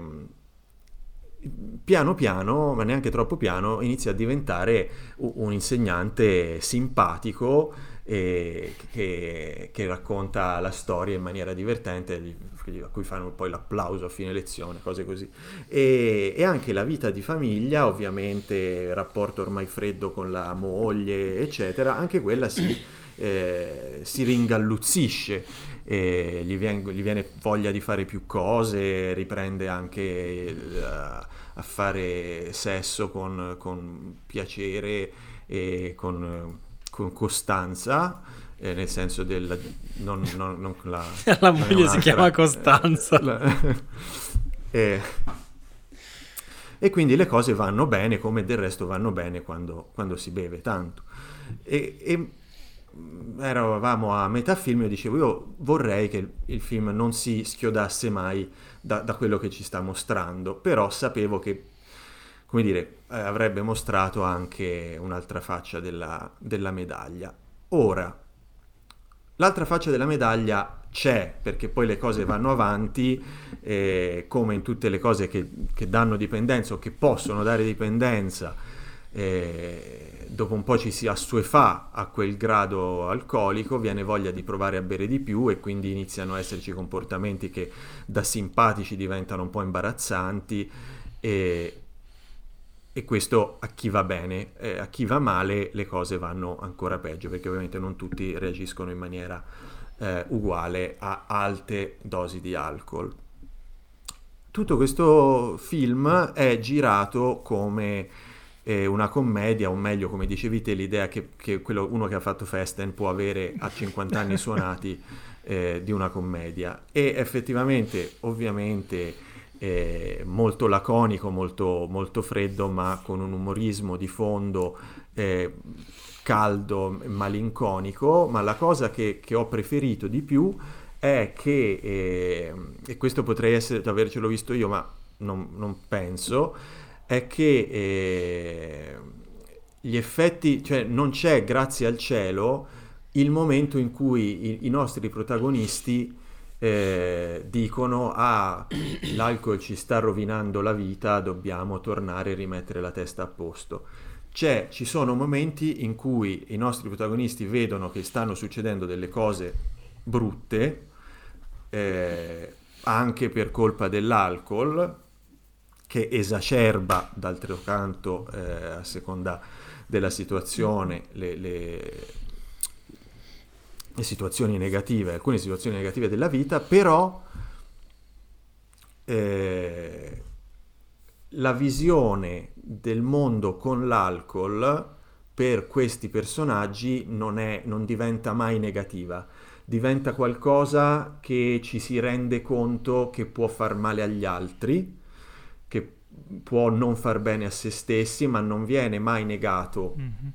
Speaker 4: piano piano, ma neanche troppo piano, inizia a diventare un insegnante simpatico che, che, racconta la storia in maniera divertente, a cui fanno poi l'applauso a fine lezione, cose così. E, e anche la vita di famiglia, ovviamente, rapporto ormai freddo con la moglie, eccetera, anche quella si eh, si ringalluzzisce, eh, gli, viene, gli, viene, voglia di fare più cose, riprende anche il, a fare sesso con, con piacere e con, con costanza. Eh, nel senso del non, non, non la,
Speaker 3: la moglie si chiama Costanza la,
Speaker 4: eh, e quindi le cose vanno bene come del resto vanno bene quando, quando si beve tanto e, e eravamo a metà film e dicevo io vorrei che il film non si schiodasse mai da, da quello che ci sta mostrando, però sapevo che come dire, eh, avrebbe mostrato anche un'altra faccia della, della medaglia. Ora, l'altra faccia della medaglia c'è perché poi le cose vanno avanti, eh, come in tutte le cose che, che, danno dipendenza o che possono dare dipendenza. Eh, dopo un po' ci si assuefà a quel grado alcolico, viene voglia di provare a bere di più e quindi iniziano a esserci comportamenti che da simpatici diventano un po' imbarazzanti e, e questo a chi va bene, eh, a chi va male le cose vanno ancora peggio perché ovviamente non tutti reagiscono in maniera eh, uguale a alte dosi di alcol. Tutto questo film è girato come eh, una commedia, o meglio, come dicevi te, l'idea che, che quello, uno che ha fatto Festen può avere a 50 anni suonati eh, di una commedia. E effettivamente, ovviamente, eh, molto laconico, molto, molto, freddo, ma con un umorismo di fondo eh, caldo, malinconico, ma la cosa che, che, ho preferito di più è che, eh, e questo potrei essere, avercelo visto io, ma non, non penso, è che eh, gli effetti, cioè non c'è, grazie al cielo, il momento in cui i, i nostri protagonisti eh, dicono ah l'alcol ci sta rovinando la vita dobbiamo tornare e rimettere la testa a posto. C'è, ci sono momenti in cui i nostri protagonisti vedono che stanno succedendo delle cose brutte eh, anche per colpa dell'alcol che esacerba d'altro canto eh, a seconda della situazione le, le le situazioni negative, alcune situazioni negative della vita, però eh, la visione del mondo con l'alcol per questi personaggi non, è, non diventa mai negativa, diventa qualcosa che ci si rende conto che può far male agli altri, può non far bene a se stessi, ma non viene mai negato mm-hmm.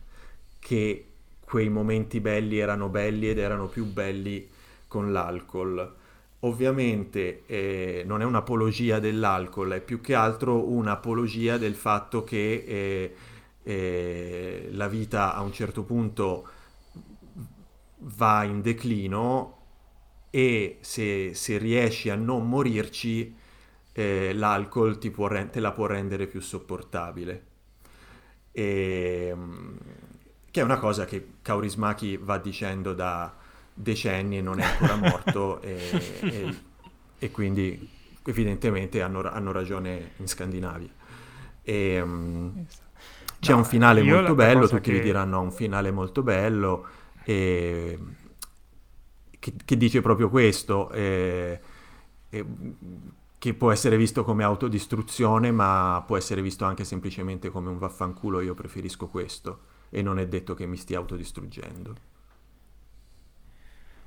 Speaker 4: che quei momenti belli erano belli ed erano più belli con l'alcol. Ovviamente eh, non è un'apologia dell'alcol, è più che altro un'apologia del fatto che eh, eh, la vita a un certo punto va in declino e se, se riesci a non morirci, eh, l'alcol può, te la può rendere più sopportabile. E, ehm, che è una cosa che Kaurismaki va dicendo da decenni e non è ancora morto e, e, e, quindi evidentemente hanno, hanno, ragione in Scandinavia. E, um, c'è no, un finale molto bello, tutti che... vi diranno un finale molto bello e, che, che dice proprio questo, e, che può essere visto come autodistruzione ma può essere visto anche semplicemente come un vaffanculo, io preferisco questo e non è detto che mi stia autodistruggendo.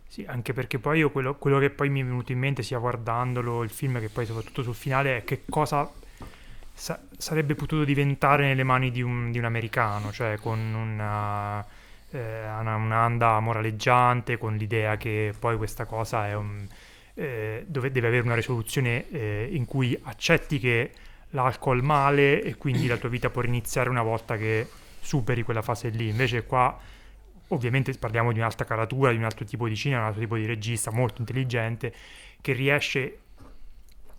Speaker 2: Sì, anche perché poi io quello, quello, che poi mi è venuto in mente sia guardandolo il film che poi soprattutto sul finale è che cosa sa- sarebbe potuto diventare nelle mani di un, di un americano, cioè con una, eh, un'anda moraleggiante, con l'idea che poi questa cosa è un, eh, dove deve avere una risoluzione eh, in cui accetti che l'alcol male e quindi la tua vita può riniziare una volta che superi quella fase lì. Invece qua ovviamente parliamo di un'altra caratura, di un altro tipo di cinema, un altro tipo di regista molto intelligente che riesce,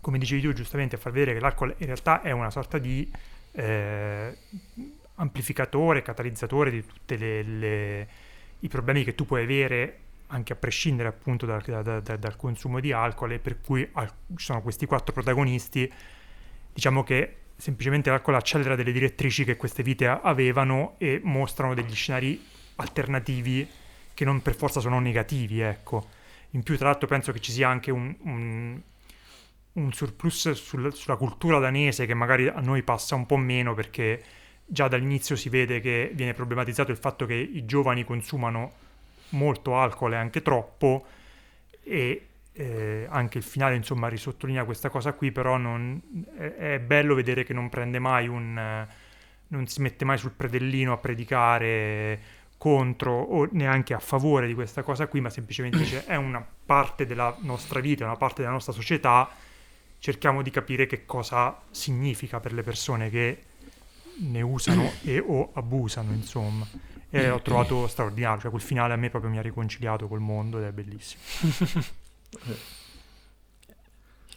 Speaker 2: come dicevi tu giustamente, a far vedere che l'alcol in realtà è una sorta di eh, amplificatore, catalizzatore di tutti i problemi che tu puoi avere anche a prescindere appunto dal, da, da, dal consumo di alcol e per cui al, ci sono questi quattro protagonisti diciamo che semplicemente l'alcol accelera delle direttrici che queste vite avevano e mostrano degli scenari alternativi che non per forza sono negativi, ecco. In più, tra l'altro, penso che ci sia anche un, un, un surplus sul, sulla cultura danese che magari a noi passa un po' meno perché già dall'inizio si vede che viene problematizzato il fatto che i giovani consumano molto alcol e anche troppo e eh, anche il finale insomma risottolinea questa cosa qui, però non, è, è, bello vedere che non prende mai un... Non si mette mai sul predellino a predicare contro o neanche a favore di questa cosa qui, ma semplicemente dice è una parte della nostra vita, una parte della nostra società, cerchiamo di capire che cosa significa per le persone che ne usano e o abusano, insomma. E ho trovato straordinario, cioè quel finale a me proprio mi ha riconciliato col mondo ed è bellissimo.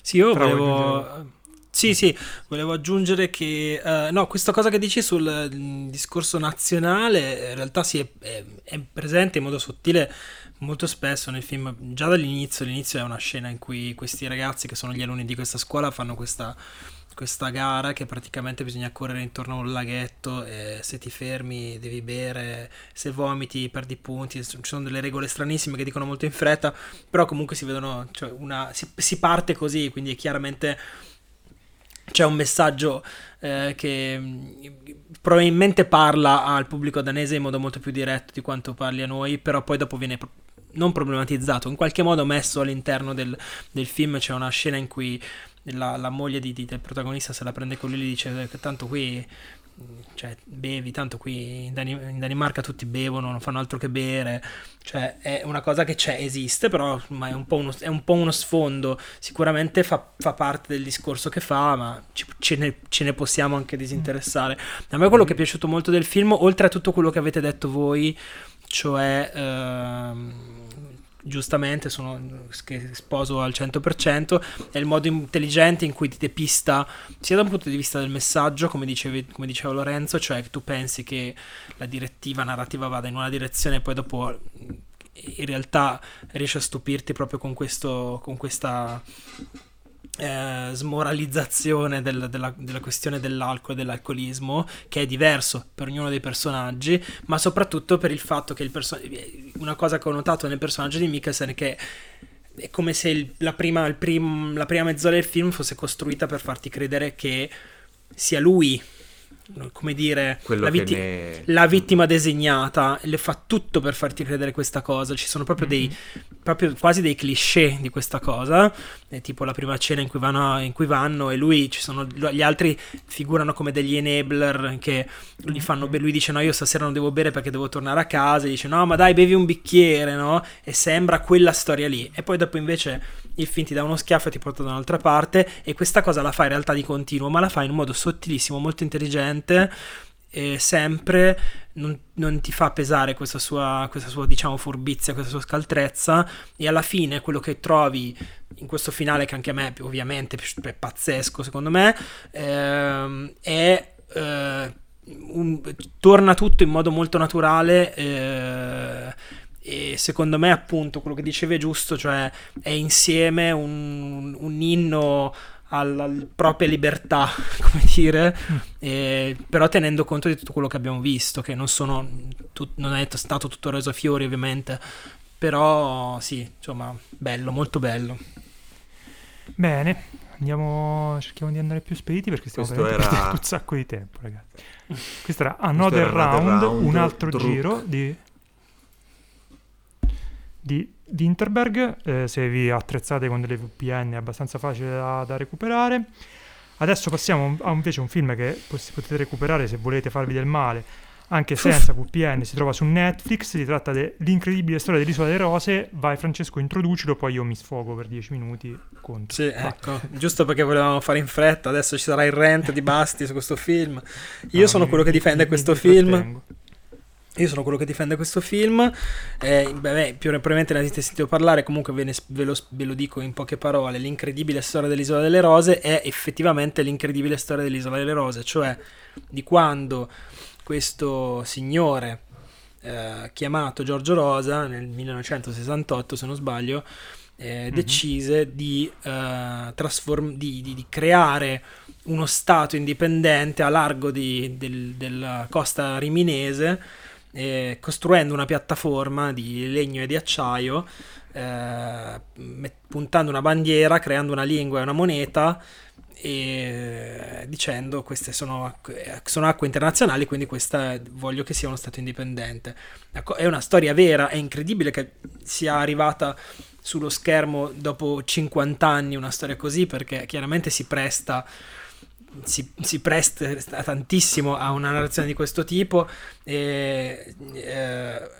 Speaker 3: Sì, io Però volevo... Sì, sì, volevo aggiungere che uh, no, questa cosa che dici sul mm, discorso nazionale in realtà sì, è, è, è, presente in modo sottile molto spesso nel film, già dall'inizio, l'inizio è una scena in cui questi ragazzi che sono gli alunni di questa scuola fanno questa questa gara che praticamente bisogna correre intorno a un laghetto e se ti fermi devi bere, se vomiti perdi punti, ci sono delle regole stranissime che dicono molto in fretta, però comunque si vedono, cioè una, si, si parte così, quindi chiaramente c'è un messaggio eh, che probabilmente parla al pubblico danese in modo molto più diretto di quanto parli a noi, però poi dopo viene non problematizzato, in qualche modo messo all'interno del, del film, c'è una scena in cui la, la moglie di, di, del protagonista se la prende con lui e gli dice che tanto qui cioè, bevi, tanto qui in, Dan- in, Danimarca tutti bevono, non fanno altro che bere, cioè è una cosa che c'è, esiste, però è un po' uno, un po uno sfondo, sicuramente fa, fa, parte del discorso che fa, ma ci, ce, ne, ce, ne, possiamo anche disinteressare. A me quello che è piaciuto molto del film, oltre a tutto quello che avete detto voi, cioè... Ehm, giustamente sono, che sposo al 100%, è il modo intelligente in cui ti depista sia da un punto di vista del messaggio, come, dicevi, come diceva Lorenzo, cioè che tu pensi che la direttiva narrativa vada in una direzione e poi dopo in realtà riesce a stupirti proprio con, questo, con questa eh, smoralizzazione del, della, della, questione dell'alcol e dell'alcolismo, che è diverso per ognuno dei personaggi, ma soprattutto per il fatto che il perso- una cosa che ho notato nel personaggio di Mikkelsen è che è come se il, la, prima, prim, la prima mezz'ora del film fosse costruita per farti credere che sia lui come dire, la, vitti- ne... la, vittima designata le fa tutto per farti credere questa cosa. Ci sono proprio dei mm-hmm. proprio quasi dei cliché di questa cosa. È tipo la prima cena in cui, vanno, in cui vanno e lui ci sono gli altri figurano come degli enabler che gli fanno lui dice no io stasera non devo bere perché devo tornare a casa e dice no ma dai bevi un bicchiere no e sembra quella storia lì e poi dopo invece il film ti dà uno schiaffo e ti porta da un'altra parte e questa cosa la fa in realtà di continuo ma la fa in un modo sottilissimo molto intelligente sempre non, non, ti fa pesare questa sua, questa sua, diciamo, furbizia, questa sua scaltrezza e alla fine quello che trovi in questo finale che anche a me ovviamente è pazzesco secondo me ehm, è eh, un, torna tutto in modo molto naturale eh, e secondo me appunto quello che dicevi è giusto cioè è insieme un, un inno alla, alla propria libertà, come dire, mm. eh, però tenendo conto di tutto quello che abbiamo visto, che non, sono, tu, non è stato tutto reso a fiori ovviamente, però sì, insomma, bello, molto bello.
Speaker 2: Bene, andiamo, cerchiamo di andare più spediti perché stiamo Questo era... un sacco di tempo, ragazzi. Questo era Another, Questo era round, round, un altro Druk. giro di di, di Interberg, eh, se vi attrezzate con delle VPN è abbastanza facile da, da recuperare. Adesso passiamo a invece un film che potete recuperare se volete farvi del male, anche senza VPN, si trova su Netflix, si tratta dell'incredibile storia dell'Isola delle Rose. Vai Francesco, introducilo, poi io mi sfogo per 10 minuti. Conto.
Speaker 3: Sì, Vai. ecco, giusto perché volevamo fare in fretta, adesso ci sarà il rent di Basti su questo film. Io no, sono mi, quello che difende mi, questo mi film. Io sono quello che difende questo film. Eh, beh, più probabilmente ne avete sentito parlare. Comunque ve, ne, ve, lo, ve, lo, dico in poche parole: L'incredibile storia dell'Isola delle Rose è effettivamente l'incredibile storia dell'Isola delle Rose, cioè di quando questo signore eh, chiamato Giorgio Rosa nel 1968, se non sbaglio, eh, mm-hmm. decise di, eh, trasform- di, di, di, creare uno stato indipendente a largo del, della costa riminese eh, costruendo una piattaforma di legno e di acciaio, eh, puntando una bandiera, creando una lingua e una moneta e dicendo queste sono, sono acque internazionali, quindi questa voglio che sia uno Stato indipendente. Ecco, è una storia vera, è incredibile che sia arrivata sullo schermo dopo 50 anni una storia così, perché chiaramente si presta si, si, presta tantissimo a una narrazione di questo tipo. E, eh,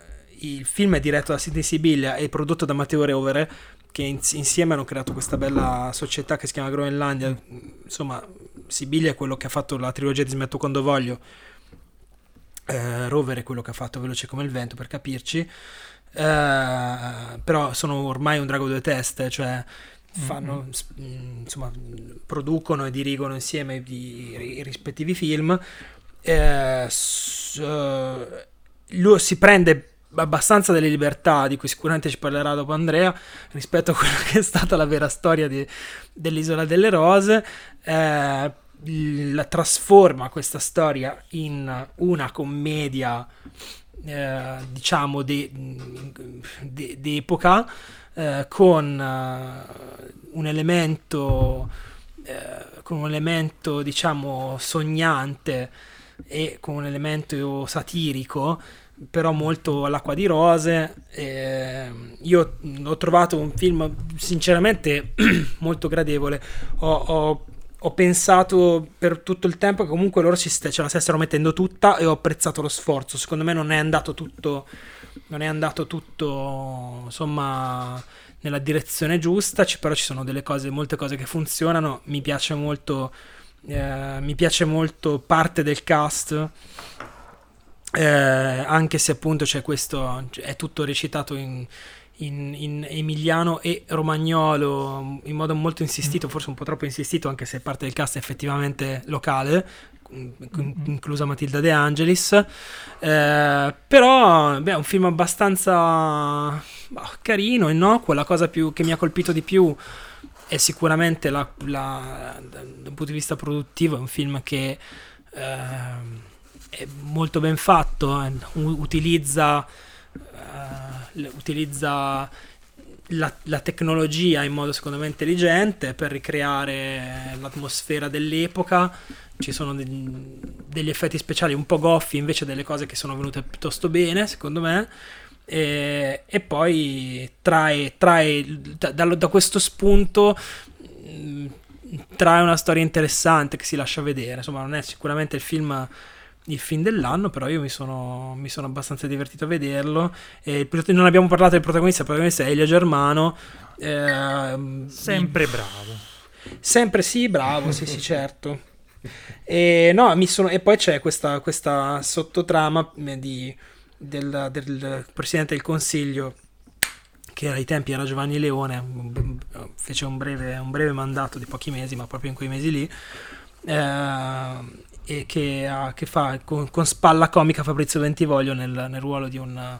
Speaker 3: il film è diretto da Sidney Sibilia e prodotto da Matteo Reovere, che insieme hanno creato questa bella società che si chiama Groenlandia. Insomma, Sibilia è quello che ha fatto la trilogia di Smetto quando voglio. Eh, Rover è quello che ha fatto Veloce come il vento, per capirci. Eh, però sono ormai un drago due teste, cioè fanno, mm-hmm. insomma, producono e dirigono insieme i, i rispettivi film. Eh, s- lui si prende abbastanza delle libertà di cui sicuramente ci parlerà dopo Andrea rispetto a quella che è stata la vera storia di, dell'isola delle rose eh, la trasforma questa storia in una commedia eh, diciamo d'epoca eh, con uh, un elemento eh, con un elemento diciamo sognante e con un elemento satirico però molto all'acqua di rose. Eh, io ho trovato un film sinceramente molto gradevole. Ho, ho, ho, pensato per tutto il tempo che comunque loro st- ce la stessero mettendo tutta e ho apprezzato lo sforzo. Secondo me non è andato tutto, non è andato tutto insomma nella direzione giusta, c- però ci sono delle cose, molte cose che funzionano. Mi piace molto. Eh, mi piace molto parte del cast eh, anche se appunto c'è questo, è tutto recitato in, in, in, emiliano e romagnolo in modo molto insistito, mm. forse un po' troppo insistito, anche se parte del cast è effettivamente locale, inclusa Matilda De Angelis. Eh, però beh, è un film abbastanza bah, carino, innocuo. La cosa più, che mi ha colpito di più è sicuramente la, la, da un punto di vista produttivo, è un film che. Eh, è molto ben fatto, eh, utilizza, uh, utilizza la, la, tecnologia in modo secondo me intelligente per ricreare l'atmosfera dell'epoca. Ci sono de- degli effetti speciali un po' goffi, invece delle cose che sono venute piuttosto bene, secondo me. E, e poi trae, trae da, da, questo spunto mm, trae una storia interessante che si lascia vedere. Insomma, non è sicuramente il film il film dell'anno, però io mi sono, mi sono abbastanza divertito a vederlo. E non abbiamo parlato del protagonista, il protagonista è Elio Germano.
Speaker 2: Eh, sempre bravo.
Speaker 3: Sempre sì, bravo, sì, sì, certo. E, no, sono, e poi c'è questa, questa sottotrama di, del, del, Presidente del Consiglio, che ai tempi era Giovanni Leone, fece un breve, un breve mandato di pochi mesi, ma proprio in quei mesi lì. Eh, e che, ha, che fa con, con, spalla comica Fabrizio Bentivoglio nel, nel ruolo di un,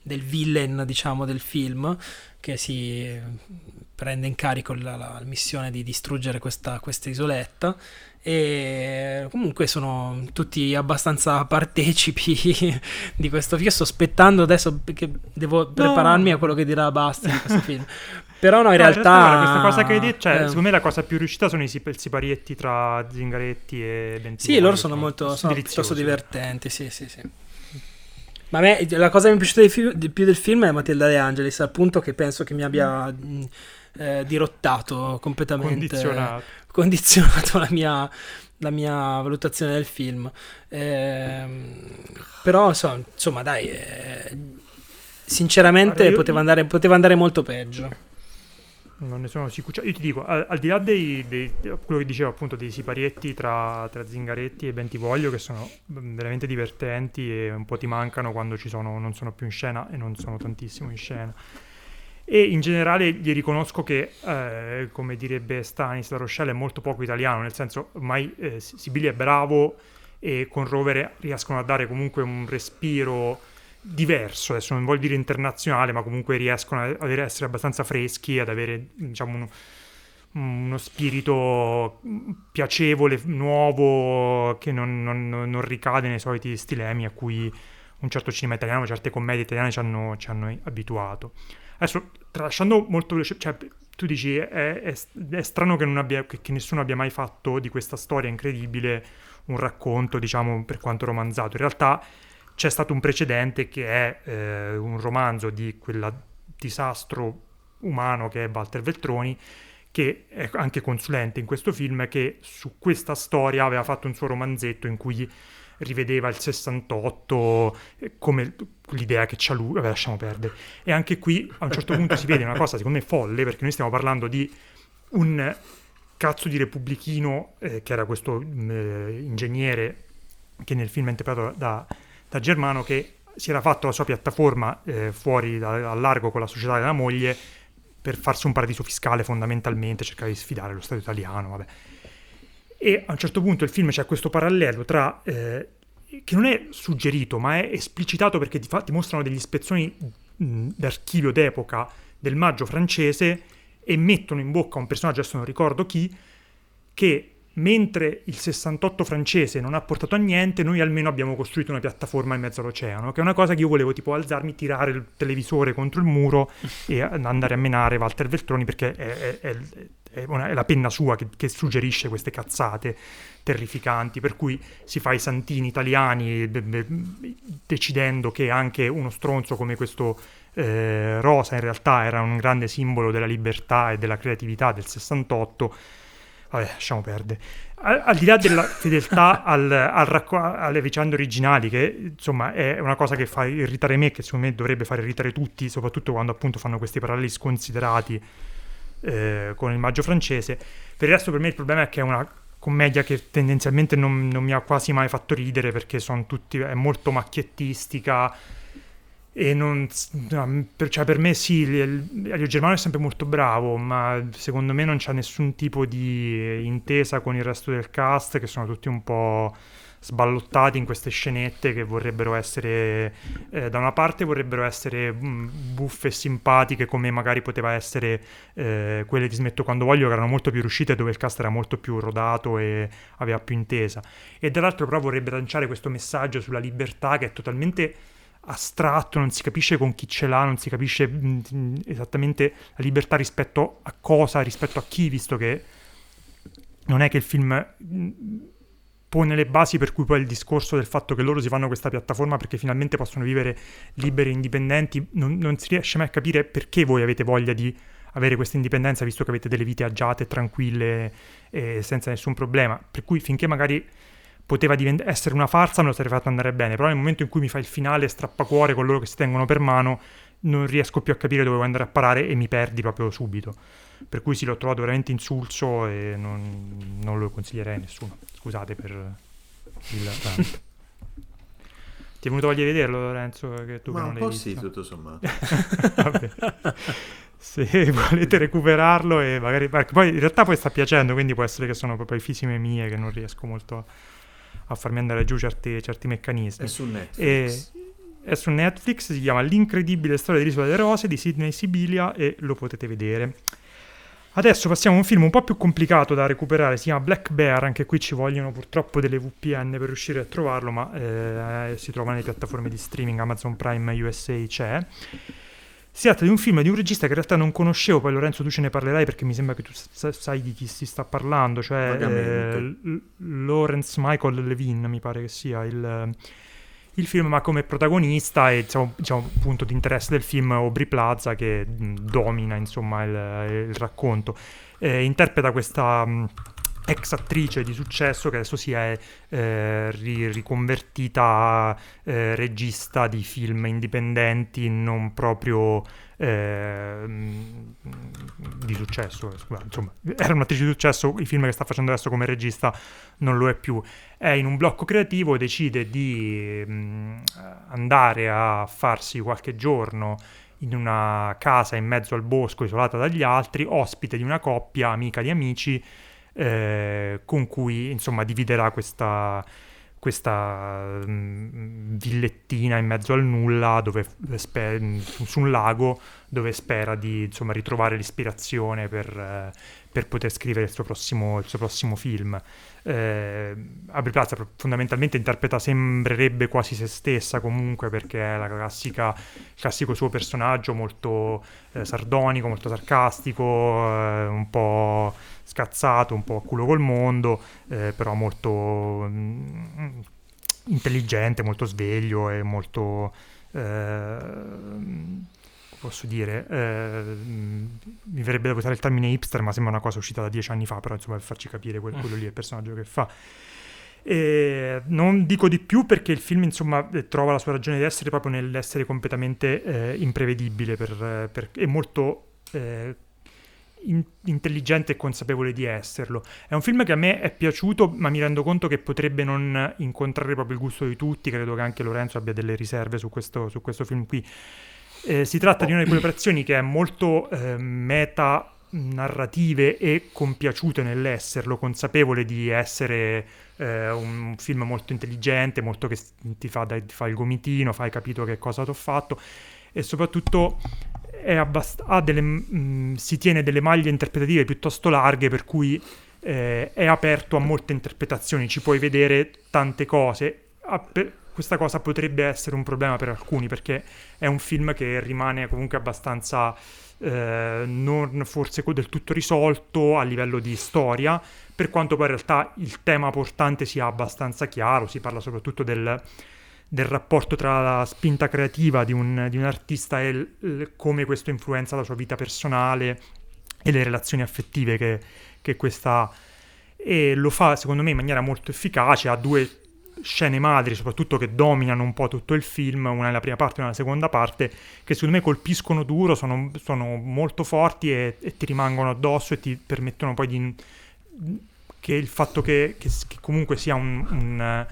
Speaker 3: del villain diciamo del film che si prende in carico la, la missione di distruggere questa, questa isoletta e comunque sono tutti abbastanza partecipi di questo film. Io sto aspettando adesso perché devo prepararmi no. a quello che dirà Basti di questo film. Però no, in no, realtà...
Speaker 2: Questa cosa che hai detto, cioè, eh. secondo me la cosa più riuscita sono i siparietti tra Zingaretti e Bentivogli.
Speaker 3: Sì, loro sono molto, sono piuttosto divertenti, sì, sì, sì. Ma a me la cosa che mi è piaciuta di, fi- di più del film è Matilda De Angelis, appunto che penso che mi abbia mm. eh, dirottato completamente.
Speaker 2: Condizionato.
Speaker 3: Condizionato la mia, la mia valutazione del film. Eh, però so, insomma dai, eh, sinceramente io... poteva, andare, poteva andare molto peggio
Speaker 2: non ne sono sicuro. Cioè, io ti dico, al, al di là dei, quello che dicevo appunto dei siparietti tra, tra Zingaretti e Bentivoglio, che sono veramente divertenti e un po' ti mancano quando sono, non sono più in scena e non sono tantissimo in scena. E in generale gli riconosco che, eh, come direbbe Stanis La Rochelle, è molto poco italiano, nel senso ormai eh, Sibili è bravo e con Rovere riescono a dare comunque un respiro diverso, adesso non voglio dire internazionale, ma comunque riescono ad essere abbastanza freschi, ad avere diciamo uno, uno spirito piacevole, nuovo, che non, non, non, ricade nei soliti stilemi a cui un certo cinema italiano, certe commedie italiane ci hanno, ci hanno abituato. Adesso, tralasciando molto veloce, cioè, tu dici è, è, è strano che, abbia, che, che nessuno abbia mai fatto di questa storia incredibile un racconto, diciamo, per quanto romanzato. In realtà c'è stato un precedente che è eh, un romanzo di quel disastro umano che è Walter Veltroni, che è anche consulente in questo film, che su questa storia aveva fatto un suo romanzetto in cui rivedeva il 68 eh, come l'idea che c'ha lui, vabbè lasciamo perdere. E anche qui a un certo punto si vede una cosa secondo me folle, perché noi stiamo parlando di un cazzo di repubblichino, eh, che era questo mm, eh, ingegnere che nel film è interpretato da da Germano che si era fatto la sua piattaforma eh, fuori da, al largo con la società della moglie per farsi un paradiso fiscale fondamentalmente, cercare di sfidare lo Stato italiano, vabbè. E a un certo punto il film c'è questo parallelo tra, eh, che non è suggerito, ma è esplicitato perché ti, fa, ti mostrano degli ispezioni d'archivio d'epoca del maggio francese e mettono in bocca un personaggio, adesso non ricordo chi, che mentre il 68 francese non ha portato a niente, noi almeno abbiamo costruito una piattaforma in mezzo all'oceano, che è una cosa che io volevo tipo alzarmi, tirare il televisore contro il muro e andare a menare Walter Veltroni perché è, è, è, una, è la penna sua che, che, suggerisce queste cazzate terrificanti, per cui si fa i santini italiani be, be, decidendo che anche uno stronzo come questo eh, Rosa in realtà era un grande simbolo della libertà e della creatività del 68. Vabbè, lasciamo perdere. Al, al di là della fedeltà al, al racco- alle vicende originali, che insomma è una cosa che fa irritare me, che secondo me dovrebbe far irritare tutti, soprattutto quando appunto fanno questi paralleli sconsiderati eh, con il maggio francese. Per il resto per me il problema è che è una commedia che tendenzialmente non, non mi ha quasi mai fatto ridere perché tutti, è molto macchiettistica e non, per, cioè per me sì, Elio Germano è sempre molto bravo, ma secondo me non c'è nessun tipo di intesa con il resto del cast che sono tutti un po' sballottati in queste scenette che vorrebbero essere, eh, da una parte vorrebbero essere mm, buffe e simpatiche come magari poteva essere eh, quelle di Smetto quando voglio, che erano molto più riuscite dove il cast era molto più rodato e aveva più intesa. E dall'altro però vorrebbe lanciare questo messaggio sulla libertà che è totalmente astratto, non si capisce con chi ce l'ha, non si capisce mh, mm, esattamente la libertà rispetto a cosa, rispetto a chi, visto che non è che il film mm, pone le basi per cui poi il discorso del fatto che loro si fanno questa piattaforma perché finalmente possono vivere liberi e indipendenti, non, non si riesce mai a capire perché voi avete voglia di avere questa indipendenza visto che avete delle vite agiate, tranquille e senza nessun problema. Per cui finché magari poteva divent- essere una farsa me lo sarei fatto andare bene, però nel momento in cui mi fa il finale strappacuore con loro che si tengono per mano, non riesco più a capire dove andare a parare e mi perdi proprio subito. Per cui sì, l'ho trovato veramente insulso e non, non lo consiglierei a nessuno. Scusate per il rant. Ti è venuto voglia di vederlo, Lorenzo? Che tu
Speaker 4: Ma
Speaker 2: che non
Speaker 4: un po'
Speaker 2: visto.
Speaker 4: sì, tutto sommato.
Speaker 2: Vabbè. Se volete recuperarlo e magari... Perché poi in realtà poi sta piacendo, quindi può essere che sono proprio fisime mie che non riesco molto a, a farmi andare giù certi, certi meccanismi.
Speaker 4: È su Netflix.
Speaker 2: E è su Netflix, si chiama L'incredibile storia dell'isola delle rose di Sidney Sibilia e lo potete vedere. Adesso passiamo a un film un po' più complicato da recuperare, si chiama Black Bear, anche qui ci vogliono purtroppo delle VPN per riuscire a trovarlo, ma eh, si trova nelle piattaforme di streaming, Amazon Prime USA c'è. Si tratta di un film di un regista che in realtà non conoscevo, poi Lorenzo tu ce ne parlerai perché mi sembra che tu sa- sai di chi si sta parlando, cioè eh, Lawrence Michael Levin mi pare che sia il, il film, ma come protagonista e diciamo, diciamo, punto di interesse del film Aubrey Plaza che mh, domina insomma il, il racconto. Eh, interpreta questa mh, ex attrice di successo che adesso si è eh, ri- riconvertita eh, regista di film indipendenti non proprio eh, di successo scusa, insomma era un'attrice di successo i film che sta facendo adesso come regista non lo è più. È in un blocco creativo decide di mh, andare a farsi qualche giorno in una casa in mezzo al bosco isolata dagli altri ospite di una coppia amica di amici eh, con cui insomma dividerà questa, questa mh, villettina in mezzo al nulla dove spe- su un lago dove spera di insomma ritrovare l'ispirazione per, eh, per poter scrivere il suo prossimo, il suo prossimo film. Eh, Aubrey Plaza fondamentalmente interpreta, sembrerebbe quasi se stessa comunque perché è la classica, il classico suo personaggio molto eh, sardonico, molto sarcastico, eh, un po' scazzato, un po' a culo col mondo, eh, però molto mm, intelligente, molto sveglio e molto... eh, posso dire, eh, mi verrebbe da usare il termine hipster, ma sembra una cosa uscita da dieci anni fa, però insomma per farci capire quel- quello lì è il personaggio che fa. E non dico di più perché il film insomma trova la sua ragione di essere proprio nell'essere completamente eh, imprevedibile per, per- e molto eh, in- intelligente e consapevole di esserlo. È un film che a me è piaciuto, ma mi rendo conto che potrebbe non incontrare proprio il gusto di tutti. Credo che anche Lorenzo abbia delle riserve su questo, su questo film qui. Eh, si tratta di una di quelle operazioni che è molto eh, meta narrative e compiaciute nell'esserlo, consapevole di essere eh, un film molto intelligente, molto che ti fa, dai- ti fa il gomitino, fai capito che cosa ti ho fatto e soprattutto abbast- ha delle, mh, si tiene delle maglie interpretative piuttosto larghe per cui eh, è aperto a molte interpretazioni, ci puoi vedere tante cose. Ah, per- questa cosa potrebbe essere un problema per alcuni perché è un film che rimane comunque abbastanza eh, non forse del tutto risolto a livello di storia, per quanto poi in realtà il tema portante sia abbastanza chiaro, si parla soprattutto del, del rapporto tra la spinta creativa di un, di un artista e l, l, come questo influenza la sua vita personale e le relazioni affettive che, che questa e lo fa secondo me in maniera molto efficace, ha due scene madri soprattutto che dominano un po' tutto il film, una nella prima parte e una nella seconda parte, che secondo me colpiscono duro, sono, sono molto forti e, e, ti rimangono addosso e ti permettono poi di... che il fatto che, che, che comunque sia un, un,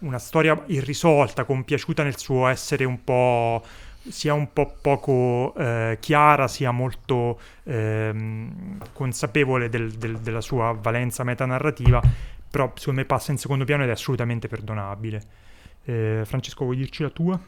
Speaker 2: una storia irrisolta, compiaciuta nel suo essere un po' sia un po' poco eh, chiara, sia molto eh, consapevole del, del, della sua valenza metanarrativa, però secondo me passa in secondo piano ed è assolutamente perdonabile. Eh, Francesco, vuoi dirci la tua?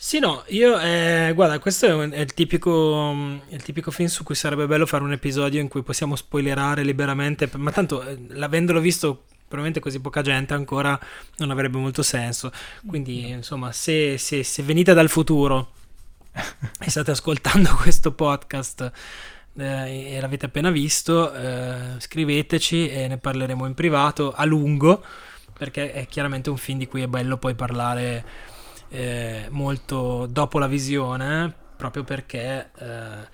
Speaker 3: Sì, no, io, eh, guarda, questo è, un, è, il tipico, è, il tipico, film su cui sarebbe bello fare un episodio in cui possiamo spoilerare liberamente, ma tanto, eh, l'avendolo visto probabilmente così poca gente ancora non avrebbe molto senso. Quindi, insomma, se, se, se venite dal futuro e state ascoltando questo podcast eh, e l'avete appena visto, eh, scriveteci e ne parleremo in privato a lungo, perché è chiaramente un film di cui è bello poi parlare eh, molto dopo la visione, proprio perché, eh,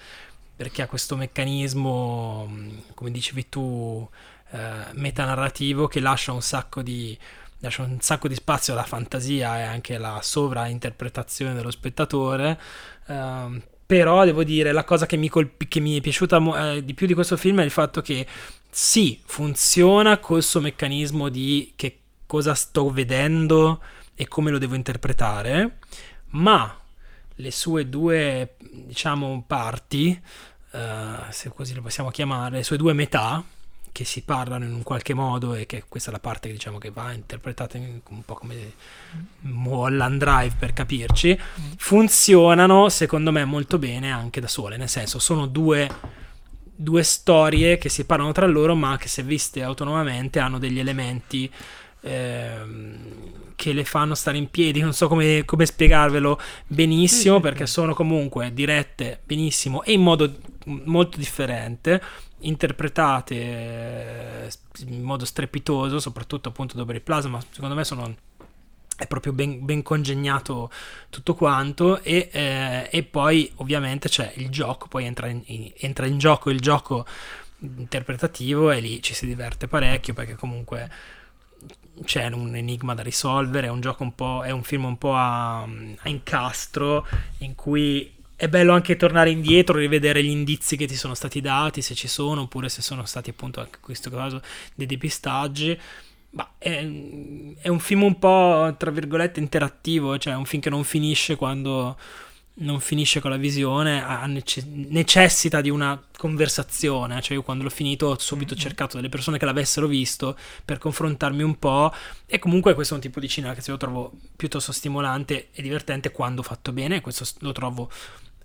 Speaker 3: perché ha questo meccanismo, come dicevi tu, eh, metanarrativo che lascia un sacco di lascia un sacco di spazio alla fantasia e anche alla sovrainterpretazione dello spettatore. Uh, però devo dire, la cosa che mi, colpi- che mi è piaciuta eh, di più di questo film è il fatto che sì, funziona col suo meccanismo di che cosa sto vedendo e come lo devo interpretare, ma le sue due, diciamo, parti, uh, se così le possiamo chiamare, le sue due metà, che si parlano in un qualche modo e che questa è la parte che diciamo che va interpretata in, un po' come Mulholland Drive per capirci, funzionano secondo me molto bene anche da sole, nel senso sono due, due storie che si parlano tra loro ma che se viste autonomamente hanno degli elementi ehm, che le fanno stare in piedi, non so come, come spiegarvelo benissimo perché sono comunque dirette benissimo e in modo molto differente interpretate eh, in modo strepitoso, soprattutto appunto il plasma, secondo me sono è proprio ben, ben, congegnato tutto quanto e, eh, e, poi ovviamente c'è il gioco, poi entra in, in, entra in, gioco il gioco interpretativo e lì ci si diverte parecchio perché comunque c'è un enigma da risolvere, è un gioco un po', è un film un po' a, a incastro in cui è bello anche tornare indietro, rivedere gli indizi che ti sono stati dati, se ci sono, oppure se sono stati appunto anche in questo caso dei depistaggi. Ma è, è, un film un po', tra virgolette, interattivo, cioè un film che non finisce quando non finisce con la visione, necessita di una conversazione, cioè io quando l'ho finito ho subito mm-hmm. cercato delle persone che l'avessero visto per confrontarmi un po' e comunque questo è un tipo di cinema che io trovo piuttosto stimolante e divertente quando fatto bene, questo lo trovo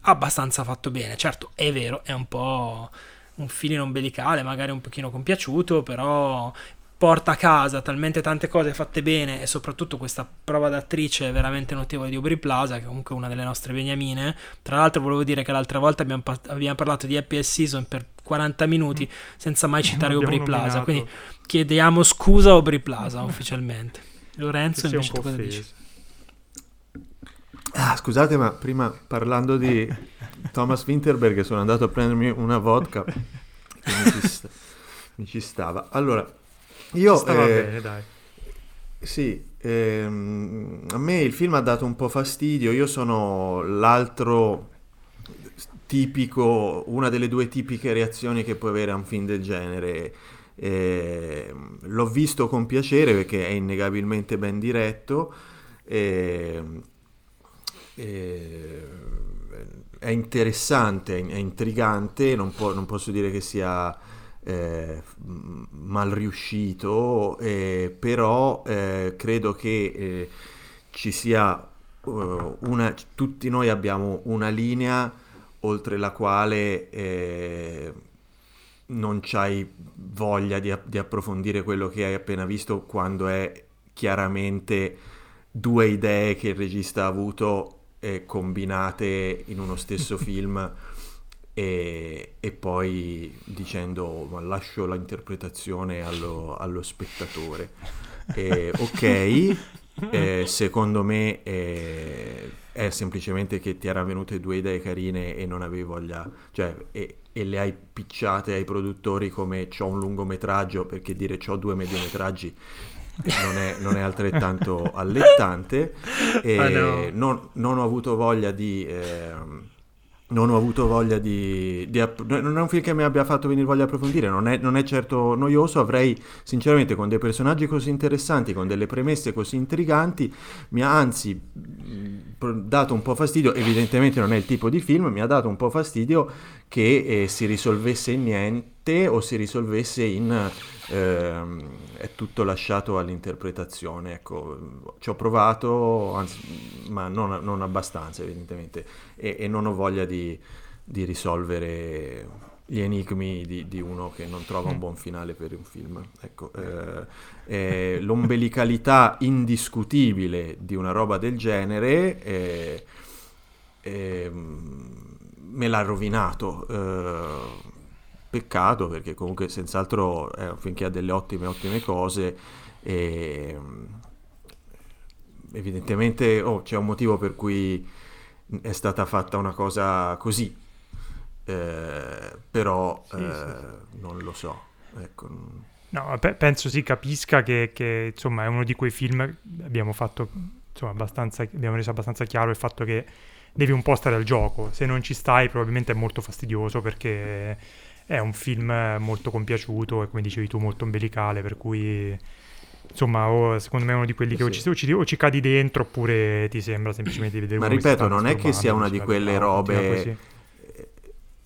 Speaker 3: abbastanza fatto bene. Certo, è vero, è un po' un filino ombelicale, magari un pochino compiaciuto, però porta a casa talmente tante cose fatte bene e soprattutto questa prova d'attrice veramente notevole di Aubrey Plaza, che è comunque una delle nostre beniamine. Tra l'altro volevo dire che l'altra volta abbiamo, abbiamo parlato di Happy Season per 40 minuti mm. senza mai citare Aubrey Plaza, quindi chiediamo scusa a Aubrey Plaza ufficialmente. Lorenzo invece cosa dici?
Speaker 4: Ah, scusate, ma prima parlando di Thomas Winterberg sono andato a prendermi una vodka che mi ci, sta, mi ci stava. Allora, io...
Speaker 2: Stava eh, bene, dai.
Speaker 4: Sì, ehm, a me il film ha dato un po' fastidio, io sono l'altro tipico, una delle due tipiche reazioni che può avere a un film del genere. Eh, l'ho visto con piacere perché è innegabilmente ben diretto. Eh, eh, è interessante, è intrigante, non, po- non, posso dire che sia eh, mal riuscito, eh, però eh, credo che eh, ci sia uh, una, tutti noi abbiamo una linea oltre la quale eh, non c'hai voglia di, di approfondire quello che hai appena visto quando è chiaramente due idee che il regista ha avuto combinate in uno stesso film e, e, poi dicendo ma lascio l'interpretazione allo, allo spettatore. E, ok, eh, secondo me eh, è semplicemente che ti erano venute due idee carine e non avevi voglia, cioè, e, e le hai picciate ai produttori come ho un lungometraggio, perché dire ho due mediometraggi non è, non è altrettanto allettante. E oh no. non, non, ho avuto voglia di... Eh, non ho avuto voglia di, di, Non è un film che mi abbia fatto venire voglia di approfondire, non è, non è, certo noioso. Avrei, sinceramente, con dei personaggi così interessanti, con delle premesse così intriganti, mi ha anzi dato un po' fastidio. Evidentemente non è il tipo di film, mi ha dato un po' fastidio che eh, si risolvesse in niente o si risolvesse in eh, è tutto lasciato all'interpretazione. Ecco, ci ho provato, anzi, ma non, non abbastanza evidentemente, e, e, non ho voglia di, di risolvere gli enigmi di, di, uno che non trova un buon finale per un film. Ecco, eh, eh, l'ombelicalità indiscutibile di una roba del genere eh, me l'ha rovinato. Eh, peccato perché comunque senz'altro è un film che ha delle ottime ottime cose e evidentemente oh, c'è un motivo per cui è stata fatta una cosa così eh, però sì, eh, sì. non lo so ecco.
Speaker 2: no, pe- penso si capisca che, che, insomma è uno di quei film abbiamo fatto insomma abbastanza abbiamo reso abbastanza chiaro il fatto che devi un po' stare al gioco se non ci stai probabilmente è molto fastidioso perché è un film molto compiaciuto e come dicevi tu molto umbilicale, per cui insomma o, secondo me è uno di quelli che sì. o, ci, o, ci, cadi dentro oppure ti sembra semplicemente di vedere
Speaker 4: Ma ripeto, non è che sia una di quelle robe...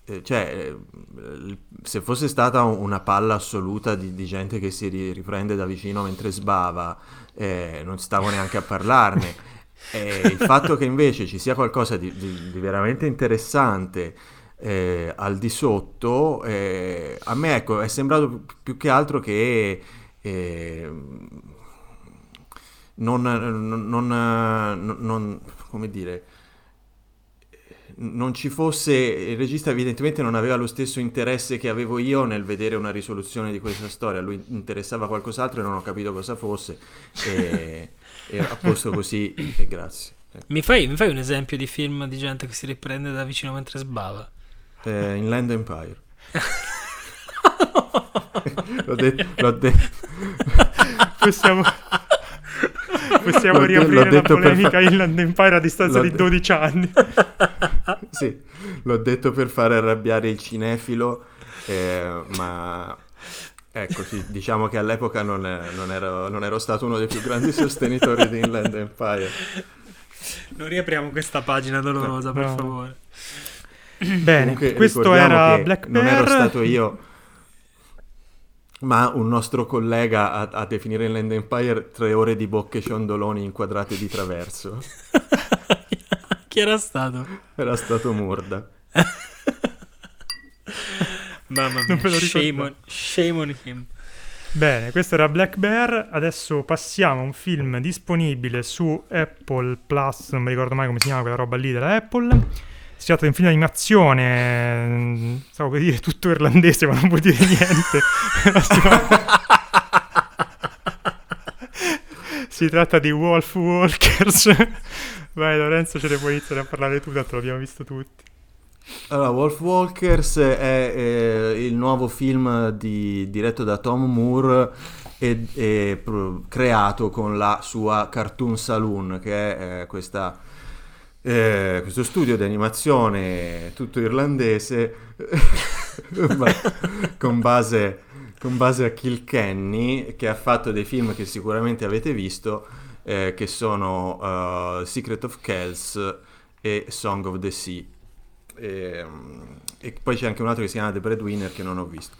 Speaker 4: Eh, cioè, eh, se fosse stata una palla assoluta di, di gente che si riprende da vicino mentre sbava, eh, non stavo neanche a parlarne. Eh, il fatto che invece ci sia qualcosa di, di, di veramente interessante eh, al di sotto, eh, a me ecco, è sembrato più che altro che eh, non, non, non, non, come dire, non ci fosse, il regista evidentemente non aveva lo stesso interesse che avevo io nel vedere una risoluzione di questa storia, lui interessava qualcos'altro e non ho capito cosa fosse e, e a posto così e grazie.
Speaker 3: Mi fai, mi fai un esempio di film di gente che si riprende da vicino mentre sbava?
Speaker 4: Eh, in Land Empire. l'ho detto, l'ho detto.
Speaker 2: Possiamo, possiamo l'ho riaprire la polemica fa... Inland Empire a distanza l'ho di 12 de... anni.
Speaker 4: sì, l'ho detto per fare arrabbiare il cinefilo, eh, ma ecco, sì, diciamo che all'epoca non, è, non, ero, non, ero, stato uno dei più grandi sostenitori di Inland Empire.
Speaker 3: Non riapriamo questa pagina dolorosa, no, per no. favore.
Speaker 2: Bene, Comunque, questo era Black
Speaker 4: Bear. Non ero stato io, ma un nostro collega a, a definire Land Empire tre ore di bocche ciondoloni inquadrate di traverso.
Speaker 3: Chi era stato?
Speaker 4: Era stato Murda.
Speaker 3: Mamma mia, shame on, shame on him.
Speaker 2: Bene, questo era Black Bear. Adesso passiamo a un film disponibile su Apple Plus. Non mi ricordo mai come si chiama quella roba lì della Apple si tratta di un film di animazione, mm, stavo per dire tutto irlandese, ma non vuol dire niente. si tratta di Wolf Walkers. Vai Lorenzo, ce ne puoi iniziare a parlare tu, tanto l'abbiamo visto tutti.
Speaker 4: Allora, Wolf Walkers è eh, il nuovo film di, diretto da Tom Moore e, e pro, creato con la sua Cartoon Saloon, che è eh, questa eh, questo studio di animazione tutto irlandese con, base, con, base, a Kilkenny che ha fatto dei film che sicuramente avete visto eh, che sono uh, Secret of Kells e Song of the Sea. E, e, poi c'è anche un altro che si chiama The Breadwinner che non ho visto.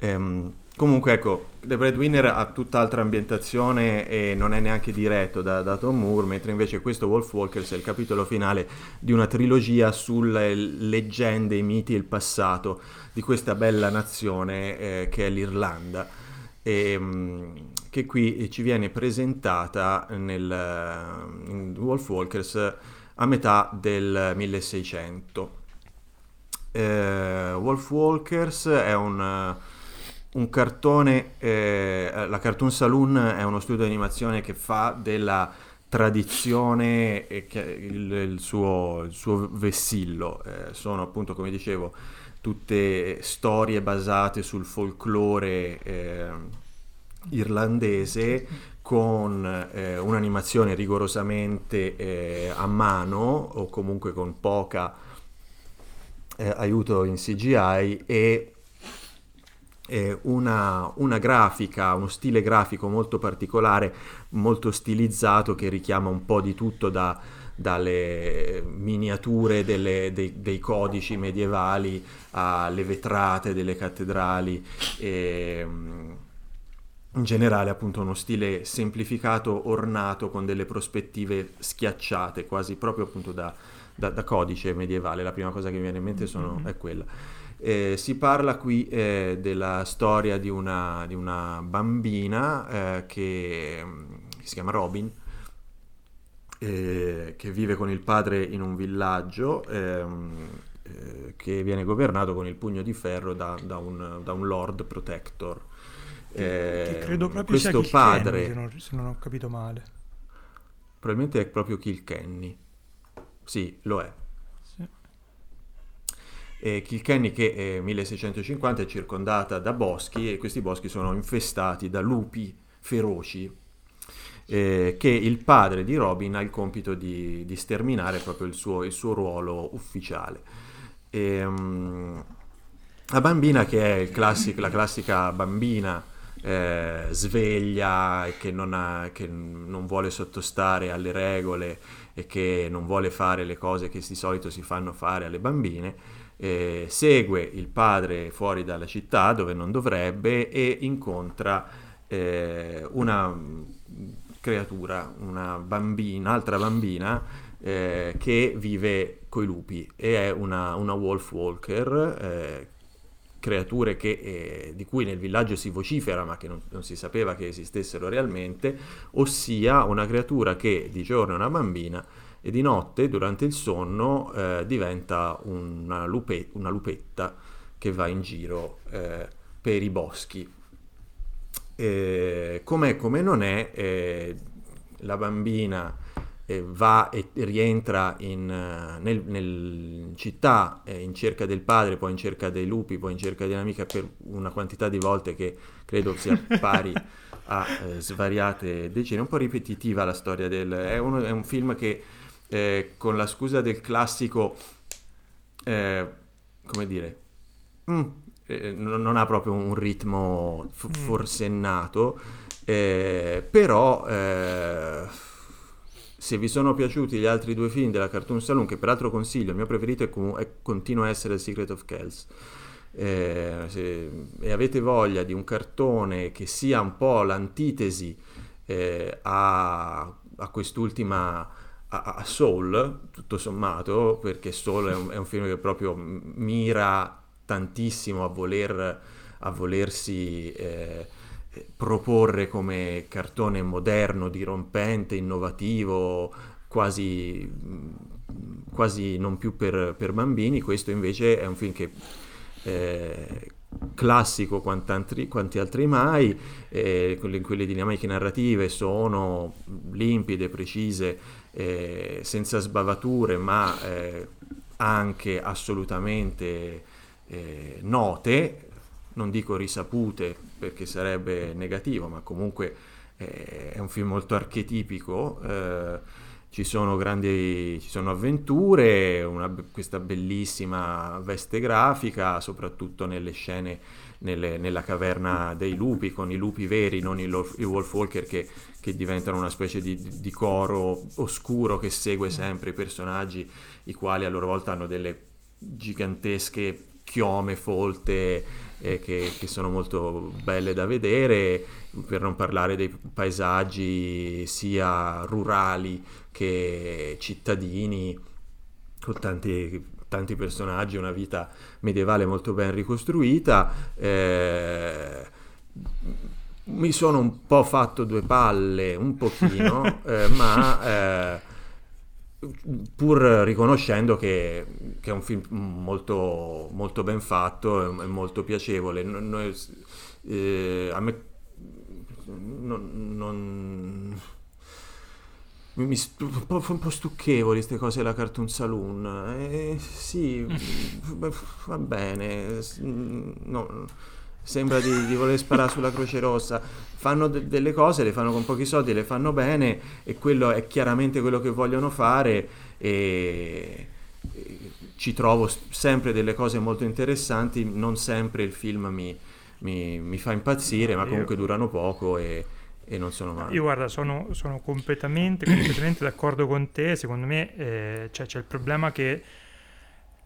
Speaker 4: Ehm, Comunque, ecco, The Breadwinner ha tutt'altra ambientazione e non è neanche diretto da, da Tom Moore, mentre invece questo Wolf Walkers è il capitolo finale di una trilogia sulle leggende, i miti e il passato di questa bella nazione eh, che è l'Irlanda. E, mh, mm, che qui ci viene presentata nel, in Wolf Walkers a metà del 1600. Eh, Wolf Walkers è un, un cartone, eh, la Cartoon Saloon è uno studio di animazione che fa della tradizione il, il, suo, il suo vessillo. Eh, sono appunto, come dicevo, tutte storie basate sul folklore eh, irlandese con eh, un'animazione rigorosamente eh, a mano o comunque con poca eh, aiuto in CGI e una, una, grafica, uno stile grafico molto particolare, molto stilizzato che richiama un po' di tutto da, dalle miniature delle, dei, dei, codici medievali alle vetrate delle cattedrali. E, in generale appunto uno stile semplificato, ornato con delle prospettive schiacciate, quasi proprio appunto da, da, da codice medievale. La prima cosa che mi viene in mente sono, mm-hmm. è quella. Eh, si parla qui eh, della storia di una, di una bambina eh, che, che, si chiama Robin, eh, che vive con il padre in un villaggio ehm, eh, che viene governato con il pugno di ferro da, da, un, da un, lord protector.
Speaker 2: Che, che credo proprio questo sia padre, se non, se non ho capito male.
Speaker 4: Probabilmente è proprio Kilkenny. Sì, lo è eh, Kilkenny che è 1650 è circondata da boschi e questi boschi sono infestati da lupi feroci eh, che il padre di Robin ha il compito di, di sterminare proprio il suo, il suo ruolo ufficiale. E, um, la bambina che è classic, la classica bambina eh, sveglia e che che non, vuole sottostare alle regole e che non vuole fare le cose che di solito si fanno fare alle bambine, eh, segue il padre fuori dalla città dove non dovrebbe e incontra eh, una creatura, una bambina, un'altra bambina eh, che vive coi lupi e è una, una wolf walker, eh, creature che, eh, di cui nel villaggio si vocifera ma che non, non, si sapeva che esistessero realmente, ossia una creatura che di giorno è una bambina e di notte durante il sonno eh, diventa una, lupe- una, lupetta che va in giro eh, per i boschi. Eh, com'è come non è, eh, la bambina eh, va e rientra in, eh, nel, nel città in cerca del padre, poi in cerca dei lupi, poi in cerca di un'amica per una quantità di volte che credo sia pari a svariate decine. È un po' ripetitiva la storia del... È, uno, è un film che eh, con la scusa del classico, eh, come dire, mm, eh, non, ha proprio un ritmo f- mm. forsennato, eh, però eh, se vi sono piaciuti gli altri due film della Cartoon Saloon, che peraltro consiglio, il mio preferito è, com- è continua a essere The Secret of Kells. Eh, se, e avete voglia di un cartone che sia un po' l'antitesi eh, a, a, quest'ultima a, a, Soul, tutto sommato, perché Soul è un, è un, film che proprio mira tantissimo a, voler, a volersi eh, proporre come cartone moderno, dirompente, innovativo, quasi, quasi non più per, per, bambini. Questo invece è un film che... Eh, classico quanti altri, quanti altri mai, eh, quelle, quelle dinamiche narrative sono limpide, precise, eh, senza sbavature, ma eh, anche assolutamente eh, note, non dico risapute perché sarebbe negativo, ma comunque eh, è un film molto archetipico. Ci sono grandi ci sono avventure, una, questa bellissima veste grafica, soprattutto nelle scene nelle, nella caverna dei lupi, con i lupi veri, non i, i Wolf Walker che, che, diventano una specie di, di, coro oscuro che segue sempre i personaggi, i quali a loro volta hanno delle gigantesche chiome folte eh, che, che, sono molto belle da vedere, per non parlare dei paesaggi sia rurali che cittadini, con tanti, tanti personaggi, una vita medievale molto ben ricostruita. Eh, mi sono un po' fatto due palle, un pochino, eh, ma eh, pur riconoscendo che, che, è un film molto, molto ben fatto e molto piacevole. Noi, eh, a me non, non mi stu- un, po', un po' stucchevoli queste cose della Cartoon Saloon. Eh, sì, va bene. No, sembra di, di, voler sparare sulla Croce Rossa. Fanno de- delle cose, le fanno con pochi soldi, le fanno bene e quello è chiaramente quello che vogliono fare e, e ci trovo sempre delle cose molto interessanti. Non sempre il film mi, mi, mi fa impazzire, ma comunque durano poco e e non sono male.
Speaker 2: Io guarda, sono, sono completamente, completamente d'accordo con te, secondo me eh, cioè, c'è il problema che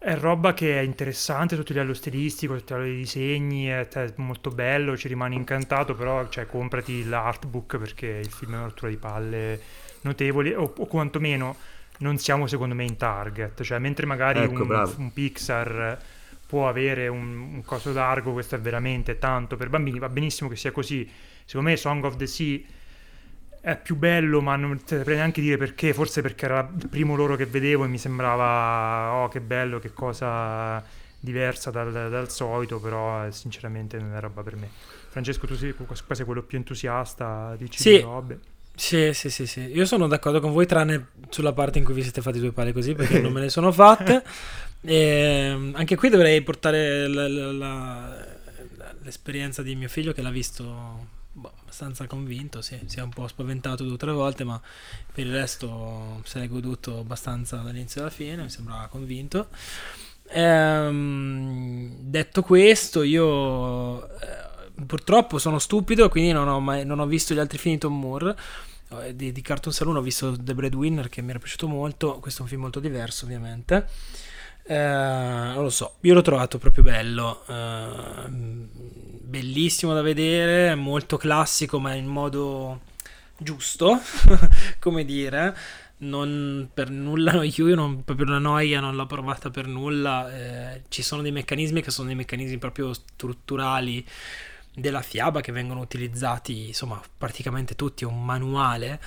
Speaker 2: è roba che è interessante sotto il livello stilistico, sotto il livello dei disegni, è, è molto bello, ci rimane incantato, però cioè, comprati l'artbook perché il film è una rottura di palle notevoli, o, o quantomeno non siamo secondo me in target, cioè mentre magari
Speaker 4: ecco,
Speaker 2: un, un, Pixar può avere un, un coso largo, questo è veramente tanto per bambini, va benissimo che sia così, Secondo me Song of the Sea è più bello, ma non saprei neanche dire perché, forse perché era il primo loro che vedevo e mi sembrava, oh che bello, che cosa diversa dal, dal solito, però eh, sinceramente non è roba per me. Francesco, tu sei, qua sei quello più entusiasta, dici
Speaker 3: sì.
Speaker 2: robe.
Speaker 3: Sì, sì, sì, sì, io sono d'accordo con voi, tranne sulla parte in cui vi siete fatti due pale così, perché non me ne sono fatte. E ehm, anche qui dovrei portare la, la, la, l'esperienza di mio figlio che l'ha visto abbastanza convinto, sì, si è un po' spaventato due o tre volte, ma per il resto se l'è goduto abbastanza dall'inizio alla fine, mi sembrava convinto. Ehm, detto questo, io eh, purtroppo sono stupido, quindi non ho, mai, non ho visto gli altri film di Tom Moore. Eh, di, di Cartoon Saloon ho visto The Breadwinner che mi era piaciuto molto. Questo è un film molto diverso, ovviamente. Eh, non lo so, io l'ho trovato proprio bello. Eh, bellissimo da vedere, molto classico ma in modo giusto, come dire. Non per nulla io non, proprio la noia non l'ho provata per nulla. Eh, ci sono dei meccanismi che sono dei meccanismi proprio strutturali della fiaba che vengono utilizzati, insomma, praticamente tutti, è un manuale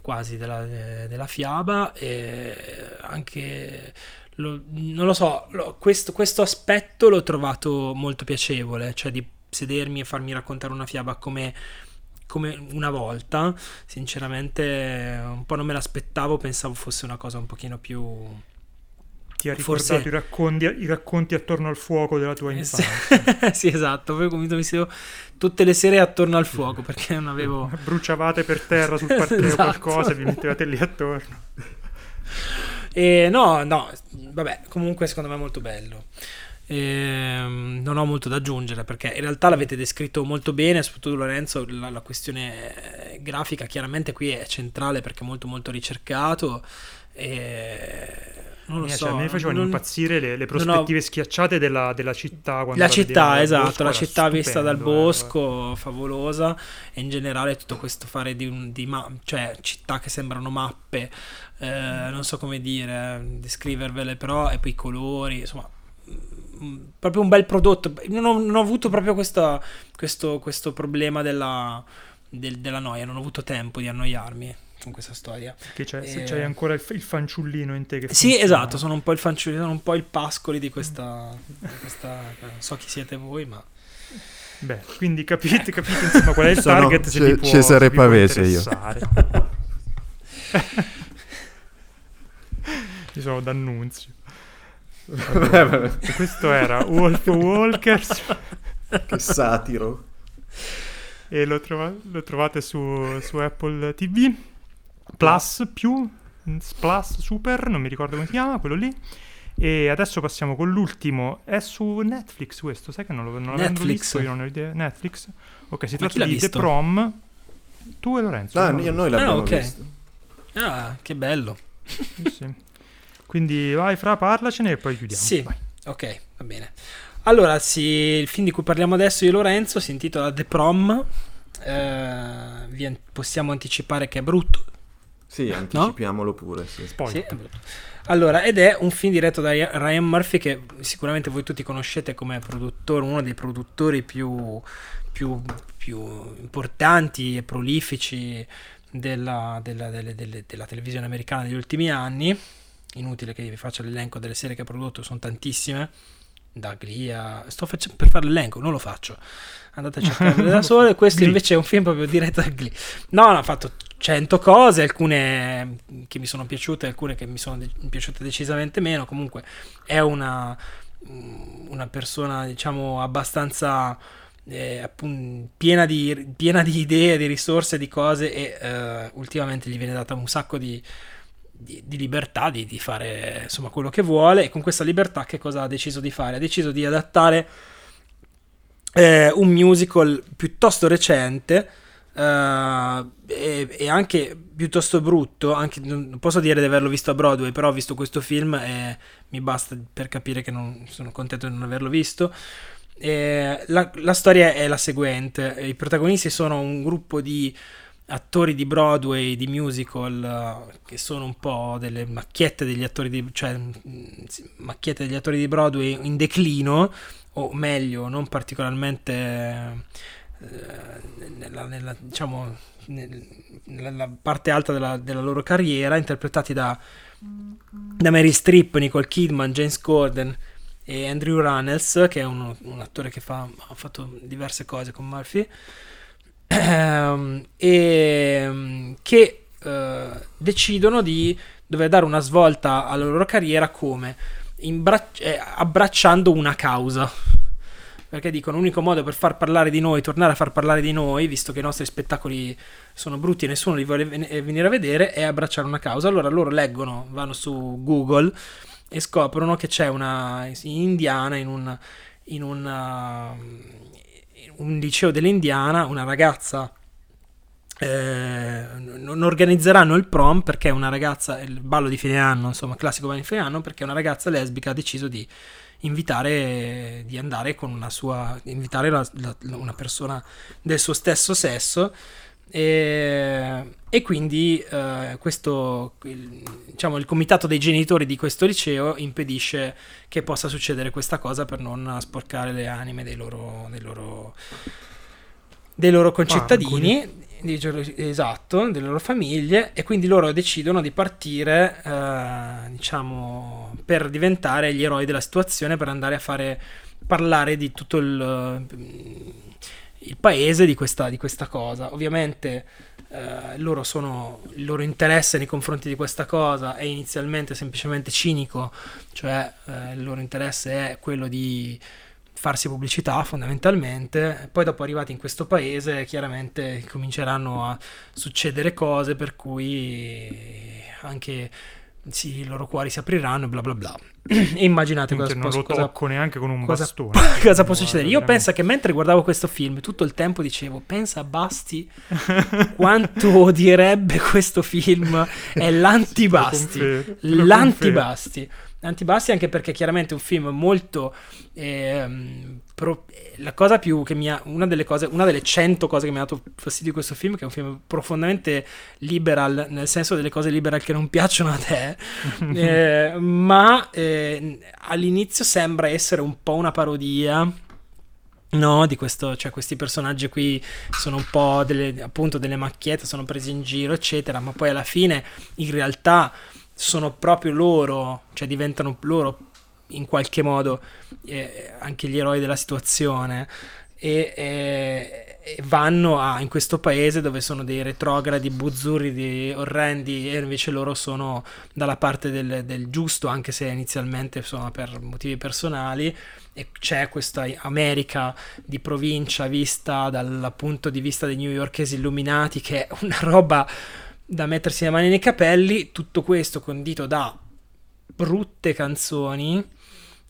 Speaker 3: quasi della, della fiaba e anche lo, non lo so, lo, questo, questo aspetto l'ho trovato molto piacevole, cioè di sedermi e farmi raccontare una fiaba come, come una volta. Sinceramente, un po' non me l'aspettavo, pensavo fosse una cosa un pochino più.
Speaker 2: Ti ha ricordato Forse... i, racconti, i, racconti, attorno al fuoco della tua infanzia.
Speaker 3: sì, esatto. Poi mi sedevo tutte le sere attorno al fuoco perché non avevo.
Speaker 2: Bruciavate per terra sul parterre esatto. qualcosa e vi mettevate lì attorno.
Speaker 3: E no, no, vabbè, comunque secondo me è molto bello. Ehm, non ho molto da aggiungere perché in realtà l'avete descritto molto bene, soprattutto Lorenzo, la, la, questione grafica chiaramente qui è centrale perché è molto molto ricercato. E non lo so.
Speaker 2: Cioè, a me facevano non, impazzire le, le prospettive ho... schiacciate della, della città.
Speaker 3: la città, esatto, la città stupendo, vista dal eh, bosco, eh, favolosa. E in generale tutto questo fare di, un, di ma- cioè, città che sembrano mappe, eh, non so come dire, descrivervele, però, e poi i colori, insomma, Mm, proprio un bel prodotto. Non ho, non ho avuto proprio questa, questo, questo, problema della, del, della noia, non ho avuto tempo di annoiarmi con questa storia.
Speaker 2: Che c'è, e... se c'hai ancora il, il, fanciullino in te che
Speaker 3: Sì, funziona. esatto, sono un po' il fanciullino, sono un po' il pascoli di questa, di questa non so chi siete voi, ma
Speaker 2: Beh, quindi capite, capite insomma qual è il sono target se
Speaker 4: C-
Speaker 2: può,
Speaker 4: Cesare Pavese io.
Speaker 2: Io sono D'Annunzio. Questo era Wolf Walkers.
Speaker 4: che satiro.
Speaker 2: E lo, trova- lo trovate su, su, Apple TV. Plus più, Plus Super, non mi ricordo come si chiama, quello lì. E adesso passiamo con l'ultimo. È su Netflix questo, sai che non, lo, non l'avendo visto, io non ho idea. Netflix. Ok, si tratta di visto? The Prom. Tu e Lorenzo.
Speaker 4: Ah, io, noi l'abbiamo ah, okay. visto.
Speaker 3: Ah, che bello.
Speaker 2: Sì, sì. Quindi vai fra, parlacene e poi chiudiamo.
Speaker 3: Sì,
Speaker 2: vai.
Speaker 3: ok, va bene. Allora, sì, il film di cui parliamo adesso io e Lorenzo si intitola The Prom. Eh, possiamo anticipare che è brutto.
Speaker 4: Sì, anticipiamolo no? pure. Sì.
Speaker 3: Sì. Allora, ed è un film diretto da Ryan Murphy che sicuramente voi tutti conoscete come produttore, uno dei produttori più, più, più importanti e prolifici della, della, della, della, televisione americana negli ultimi anni. Inutile che vi faccia l'elenco delle serie che ha prodotto, sono tantissime. Da Glee a... Sto facendo per fare l'elenco, non lo faccio. Andate a cercarle da sole. Questo invece è un film proprio diretto da Glee. No, no, ha fatto 100 cose, alcune che mi sono piaciute, alcune che mi sono de- piaciute decisamente meno. Comunque è una, una persona, diciamo, abbastanza eh, appunto, piena, di, piena, di, idee, di risorse, di cose e eh, ultimamente gli viene data un sacco di, di, di libertà di, fare insomma quello che vuole e con questa libertà che cosa ha deciso di fare? Ha deciso di adattare eh, un musical piuttosto recente Uh, e, e, anche piuttosto brutto. Anche, non posso dire di averlo visto a Broadway, però ho visto questo film e mi basta per capire che non, sono contento di non averlo visto. Eh, la, la, storia è la seguente: i protagonisti sono un gruppo di attori di Broadway, di musical, che sono un po' delle macchiette degli attori di, cioè, macchiette degli attori di Broadway in declino, o meglio, non particolarmente nella, nella, diciamo, nella parte alta della, della loro carriera, interpretati da, da Mary Streep, Nicole Kidman, James Corden e Andrew Runnels, che è uno, un attore che fa, ha fatto diverse cose con Murphy, ehm, e che eh, decidono di dover dare una svolta alla loro carriera come Imbra- eh, abbracciando una causa. Perché dicono l'unico modo per far parlare di noi, tornare a far parlare di noi, visto che i nostri spettacoli sono brutti e nessuno li vuole venire a vedere, è abbracciare una causa. Allora loro leggono, vanno su Google e scoprono che c'è una indiana in un, in una, in un liceo dell'Indiana, una ragazza eh, non organizzeranno il prom perché una ragazza, il ballo di fine anno, insomma, classico ballo di fine anno, perché una ragazza lesbica ha deciso di invitare, di andare con una sua, invitare la, la, una persona del suo stesso sesso e, e quindi eh, questo, il, diciamo, il comitato dei genitori di questo liceo impedisce che possa succedere questa cosa per non sporcare le anime dei loro, dei loro, dei loro concittadini. Esatto, delle loro famiglie e quindi loro decidono di partire eh, diciamo per diventare gli eroi della situazione per andare a fare parlare di tutto il il paese di questa, di questa cosa. Ovviamente eh, loro sono, il loro interesse nei confronti di questa cosa è inizialmente semplicemente cinico, cioè eh, il loro interesse è quello di farsi pubblicità fondamentalmente, poi dopo arrivati in questo paese chiaramente cominceranno a succedere cose per cui anche sì, i loro cuori si apriranno e bla bla bla. e immaginate cosa,
Speaker 2: non lo
Speaker 3: cosa,
Speaker 2: tocco neanche con un
Speaker 3: cosa,
Speaker 2: bastone.
Speaker 3: cosa può succedere? Io penso che mentre guardavo questo film tutto il tempo dicevo, pensa a Basti quanto odierebbe questo film, è l'antibasti, l'antibasti. Antibasti anche perché chiaramente è un film molto eh, pro, la cosa più che mi ha una delle cose una delle cento cose che mi ha dato fastidio di questo film che è un film profondamente liberal nel senso delle cose liberal che non piacciono a te eh, ma eh, all'inizio sembra essere un po' una parodia No, di questo, cioè questi personaggi qui sono un po' delle, appunto delle macchiette, sono presi in giro, eccetera, ma poi alla fine in realtà sono proprio loro, cioè diventano loro in qualche modo eh, anche gli eroi della situazione. E, e, e vanno a, in questo paese dove sono dei retrogradi buzzurri orrendi e invece loro sono dalla parte del, del giusto anche se inizialmente sono per motivi personali. E c'è questa America di provincia vista dal punto di vista dei newyorkesi illuminati che è una roba da mettersi le mani nei capelli, tutto questo condito da brutte canzoni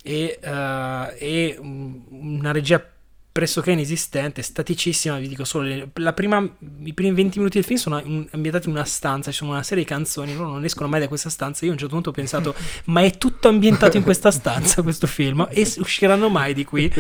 Speaker 3: e, uh, e una regia pressoché inesistente, staticissima, vi dico solo, prima, i primi 20 minuti del film sono ambientati in una stanza, ci sono una serie di canzoni, loro non escono mai da questa stanza, io a un certo punto ho pensato, ma è tutto ambientato in questa stanza questo film, e usciranno mai di qui?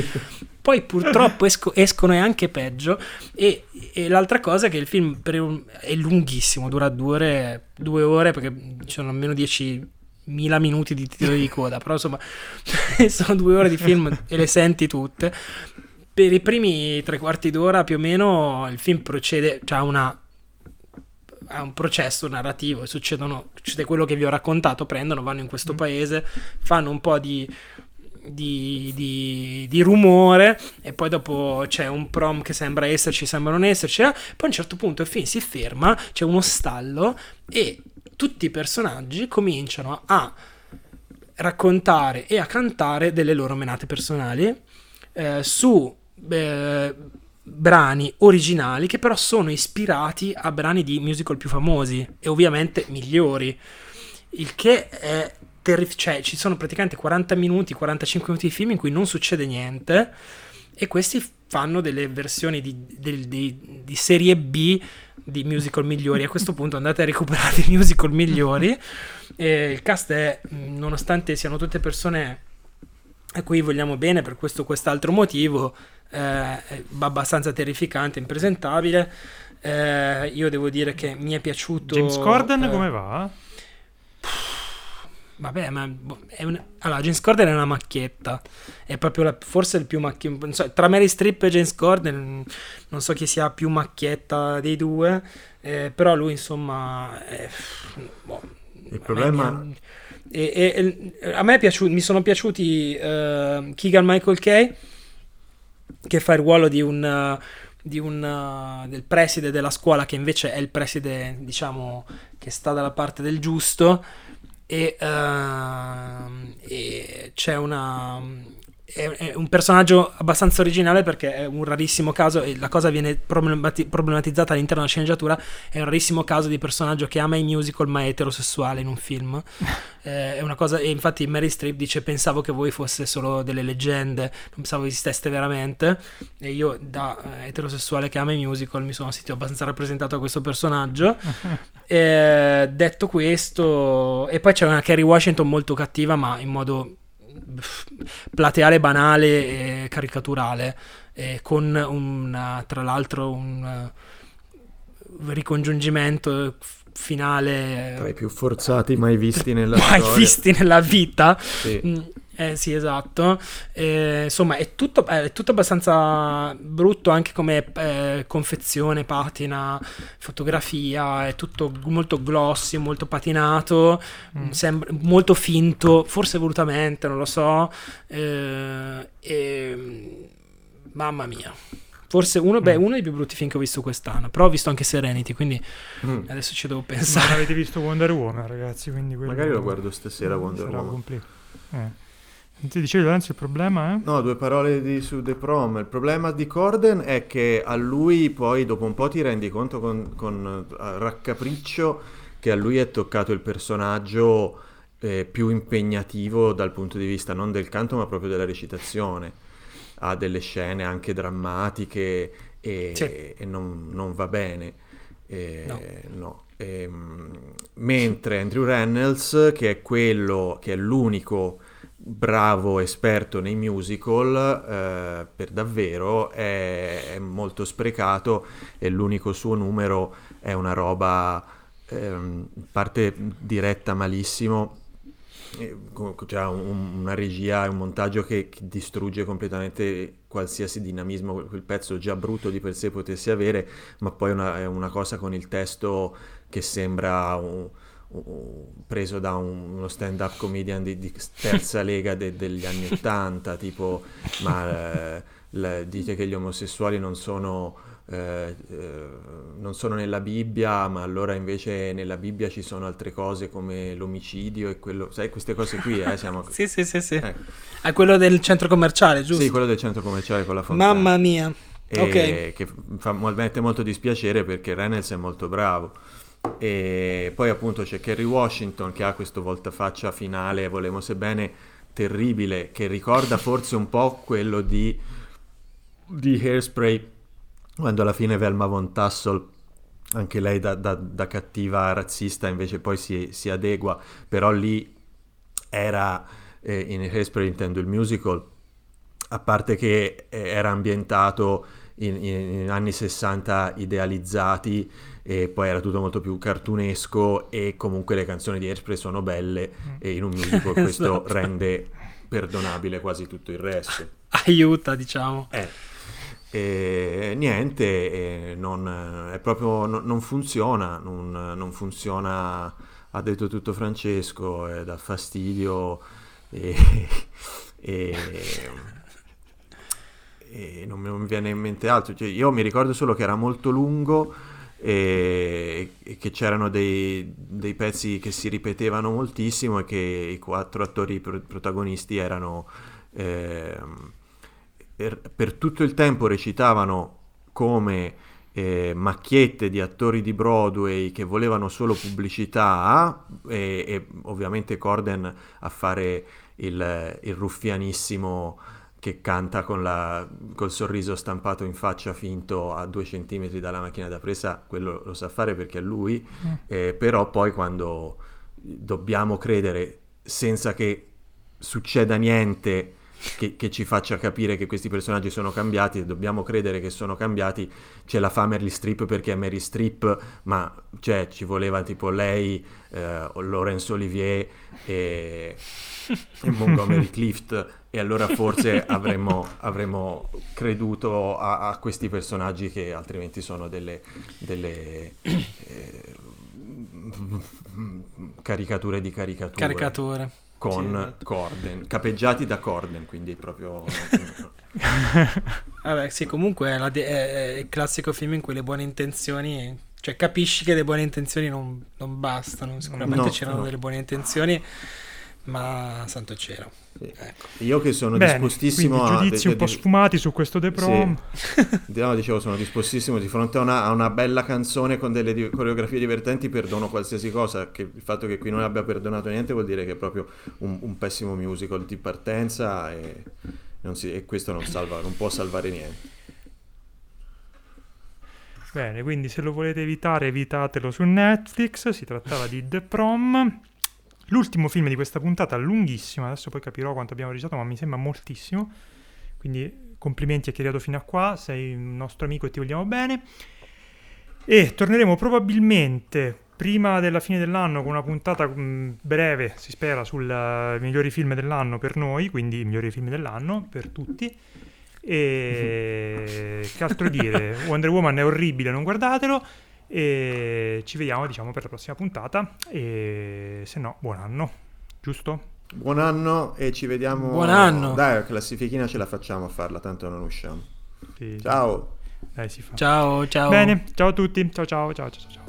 Speaker 3: Poi purtroppo esco, escono e anche peggio, e, e, l'altra cosa è che il film un, è lunghissimo, dura due ore, due ore perché ci sono almeno 10 mila minuti di titolo di coda, però insomma sono due ore di film e le senti tutte per i primi tre quarti d'ora più o meno il film procede, cioè una ha un processo narrativo e succedono, succede quello che vi ho raccontato, prendono, vanno in questo mm. paese, fanno un po' di, di, di, di, rumore e poi dopo c'è un prom che sembra esserci, sembra non esserci, eh? poi a un certo punto il film si ferma, c'è uno stallo e tutti i personaggi cominciano a raccontare e a cantare delle loro menate personali eh, su eh, brani originali che però sono ispirati a brani di musical più famosi e ovviamente migliori. Il che è terrificante, cioè ci sono praticamente 40 minuti, 45 minuti di film in cui non succede niente e questi fanno delle versioni di, di, di, di serie B di musical migliori. A questo punto andate a recuperare i musical migliori. E il cast è, nonostante siano tutte persone a cui vogliamo bene per questo o quest'altro motivo, eh, abbastanza terrificante, impresentabile. Eh, io devo dire che mi è piaciuto.
Speaker 2: James Corden eh, come va?
Speaker 3: Vabbè, ma è un... allora, James Corden è una macchietta. È proprio la... forse il più macchietta. So, tra Mary Strip e James Corden, non so chi sia più macchietta dei due. Eh, però lui, insomma, è...
Speaker 4: boh, il problema.
Speaker 3: E, e, e, a me piaciuto, mi sono piaciuti uh, Keegan Michael Kay che fa il ruolo di un, di un, del preside della scuola, che invece è il preside, diciamo, che sta dalla parte del giusto. E, uh, e c'è una è, un personaggio abbastanza originale perché è un rarissimo caso e la cosa viene problemati- problematizzata all'interno della sceneggiatura è un rarissimo caso di personaggio che ama i musical ma è eterosessuale in un film. Eh, è una cosa e infatti Mary Streep dice pensavo che voi foste solo delle leggende non pensavo esisteste veramente. E io da eh, eterosessuale che ama i musical mi sono sentito abbastanza rappresentato da questo personaggio. Eh, detto questo e poi c'è una Kerry Washington molto cattiva ma in modo plateale, banale e caricaturale, e con un, tra l'altro un uh, ricongiungimento finale
Speaker 4: tra i più forzati mai visti nella
Speaker 3: mai
Speaker 4: storia.
Speaker 3: visti nella vita. Sì. Mm eh, sì, esatto. Eh, insomma, è tutto, è tutto, abbastanza brutto anche come eh, confezione, patina, fotografia, è tutto molto glossy, molto patinato, mm. sembra, molto finto, forse volutamente, non lo so. Eh, e, mamma mia. Forse uno, mm. beh, uno dei più brutti film che ho visto quest'anno, però ho visto anche Serenity, quindi mm. adesso ci devo pensare.
Speaker 2: Ma avete visto Wonder Woman, ragazzi, quindi
Speaker 4: Magari lo guardo stasera Wonder Woman.
Speaker 2: Compl- eh. Ti dicevi Lorenzo il problema è?
Speaker 4: No, due parole di, su The Prom. Il problema di Corden è che a lui poi dopo un po' ti rendi conto con, con uh, raccapriccio che a lui è toccato il personaggio eh, più impegnativo dal punto di vista non del canto ma proprio della recitazione. Ha delle scene anche drammatiche e, sì. e non, non, va bene. Eh, no. no. E, ehm, mentre Andrew Reynolds, che è quello che è l'unico bravo esperto nei musical eh, per davvero è, è, molto sprecato e l'unico suo numero è una roba ehm, parte diretta malissimo c'è un, una regia e un montaggio che, che, distrugge completamente qualsiasi dinamismo quel pezzo già brutto di per sé potesse avere ma poi una, è una cosa con il testo che sembra un, preso da un, uno stand-up comedian di, di terza lega de, degli anni Ottanta, tipo, ma eh, la, dite che gli omosessuali non sono, eh, eh, non sono nella Bibbia, ma allora invece nella Bibbia ci sono altre cose come l'omicidio e quello, sai, queste cose qui, eh, siamo...
Speaker 3: sì, sì, sì, sì. Ecco. È quello del centro commerciale, giusto?
Speaker 4: Sì, quello del centro commerciale con la fontana.
Speaker 3: Mamma mia.
Speaker 4: E okay. che fa, mette molto dispiacere perché Reynolds è molto bravo e poi appunto c'è Kerry Washington che ha questo voltafaccia finale, volemo sebbene terribile, che ricorda forse un po' quello di di Hairspray, quando alla fine Velma Von Tassel, anche lei da, da, da cattiva razzista, invece poi si, si adegua, però lì era, eh, in Hairspray intendo il musical, a parte che eh, era ambientato in, in, anni 60 idealizzati e poi era tutto molto più cartunesco e comunque le canzoni di Hairspray sono belle mm. e in un musical questo esatto. rende perdonabile quasi tutto il resto.
Speaker 3: Aiuta, diciamo.
Speaker 4: Eh. E niente, e non, è proprio, non, non funziona, non, non, funziona, ha detto tutto Francesco, è da fastidio e, e, e non, mi viene in mente altro. Cioè, io mi ricordo solo che era molto lungo e, che c'erano dei, dei, pezzi che si ripetevano moltissimo e che i quattro attori pro- protagonisti erano eh, per, per, tutto il tempo recitavano come eh, macchiette di attori di Broadway che volevano solo pubblicità e, e ovviamente Corden a fare il, il ruffianissimo che canta con la, col sorriso stampato in faccia finto a due centimetri dalla macchina da presa, quello lo sa fare perché è lui, mm. eh, però poi quando dobbiamo credere senza che succeda niente che, che, ci faccia capire che questi personaggi sono cambiati e dobbiamo credere che sono cambiati, ce la fa Mary Strip perché è Mary Strip, ma cioè, ci voleva tipo lei, eh, Laurence Olivier e, e Montgomery Clift e allora forse avremmo, avremmo creduto a, a, questi personaggi che altrimenti sono delle, delle eh, caricature di caricature.
Speaker 3: Caricature.
Speaker 4: Con sì. Corden, capeggiati da Corden, quindi proprio...
Speaker 3: Vabbè, sì, comunque è, de- è, il classico film in cui le buone intenzioni cioè capisci che le buone intenzioni non, non bastano, sicuramente no, c'erano no. delle buone intenzioni, ma santo cielo.
Speaker 4: Sì. Ecco. Io che sono Bene, dispostissimo
Speaker 2: a... giudizi de- un po' sfumati su questo The Prom.
Speaker 4: Sì. no, dicevo, sono dispostissimo di fronte a una, a una bella canzone con delle di- coreografie divertenti, perdono qualsiasi cosa. Che il fatto che qui non abbia perdonato niente vuol dire che è proprio un, un pessimo musical di partenza e, si, e questo non, salva, non può salvare niente.
Speaker 2: Bene, quindi se lo volete evitare, evitatelo su Netflix. Si trattava di The Prom. L'ultimo film di questa puntata, lunghissima, adesso poi capirò quanto abbiamo registrato, ma mi sembra moltissimo. Quindi complimenti a chi è arrivato fino a qua, sei un nostro amico e ti vogliamo bene. E torneremo probabilmente prima della fine dell'anno con una puntata mh, mm, breve, si spera, sui uh, migliori film dell'anno per noi, quindi i migliori film dell'anno per tutti. E che altro dire? Wonder Woman è orribile, non guardatelo. E ci vediamo, diciamo, per la prossima puntata. E se no, buon anno, giusto?
Speaker 4: Buon anno e ci vediamo.
Speaker 3: Buon anno.
Speaker 4: Dai, la classifichina ce la facciamo a farla, tanto non usciamo. Sì. Ciao.
Speaker 2: Dai, si fa.
Speaker 3: Ciao, ciao.
Speaker 2: Bene, ciao a tutti. Ciao, ciao, ciao, ciao. ciao.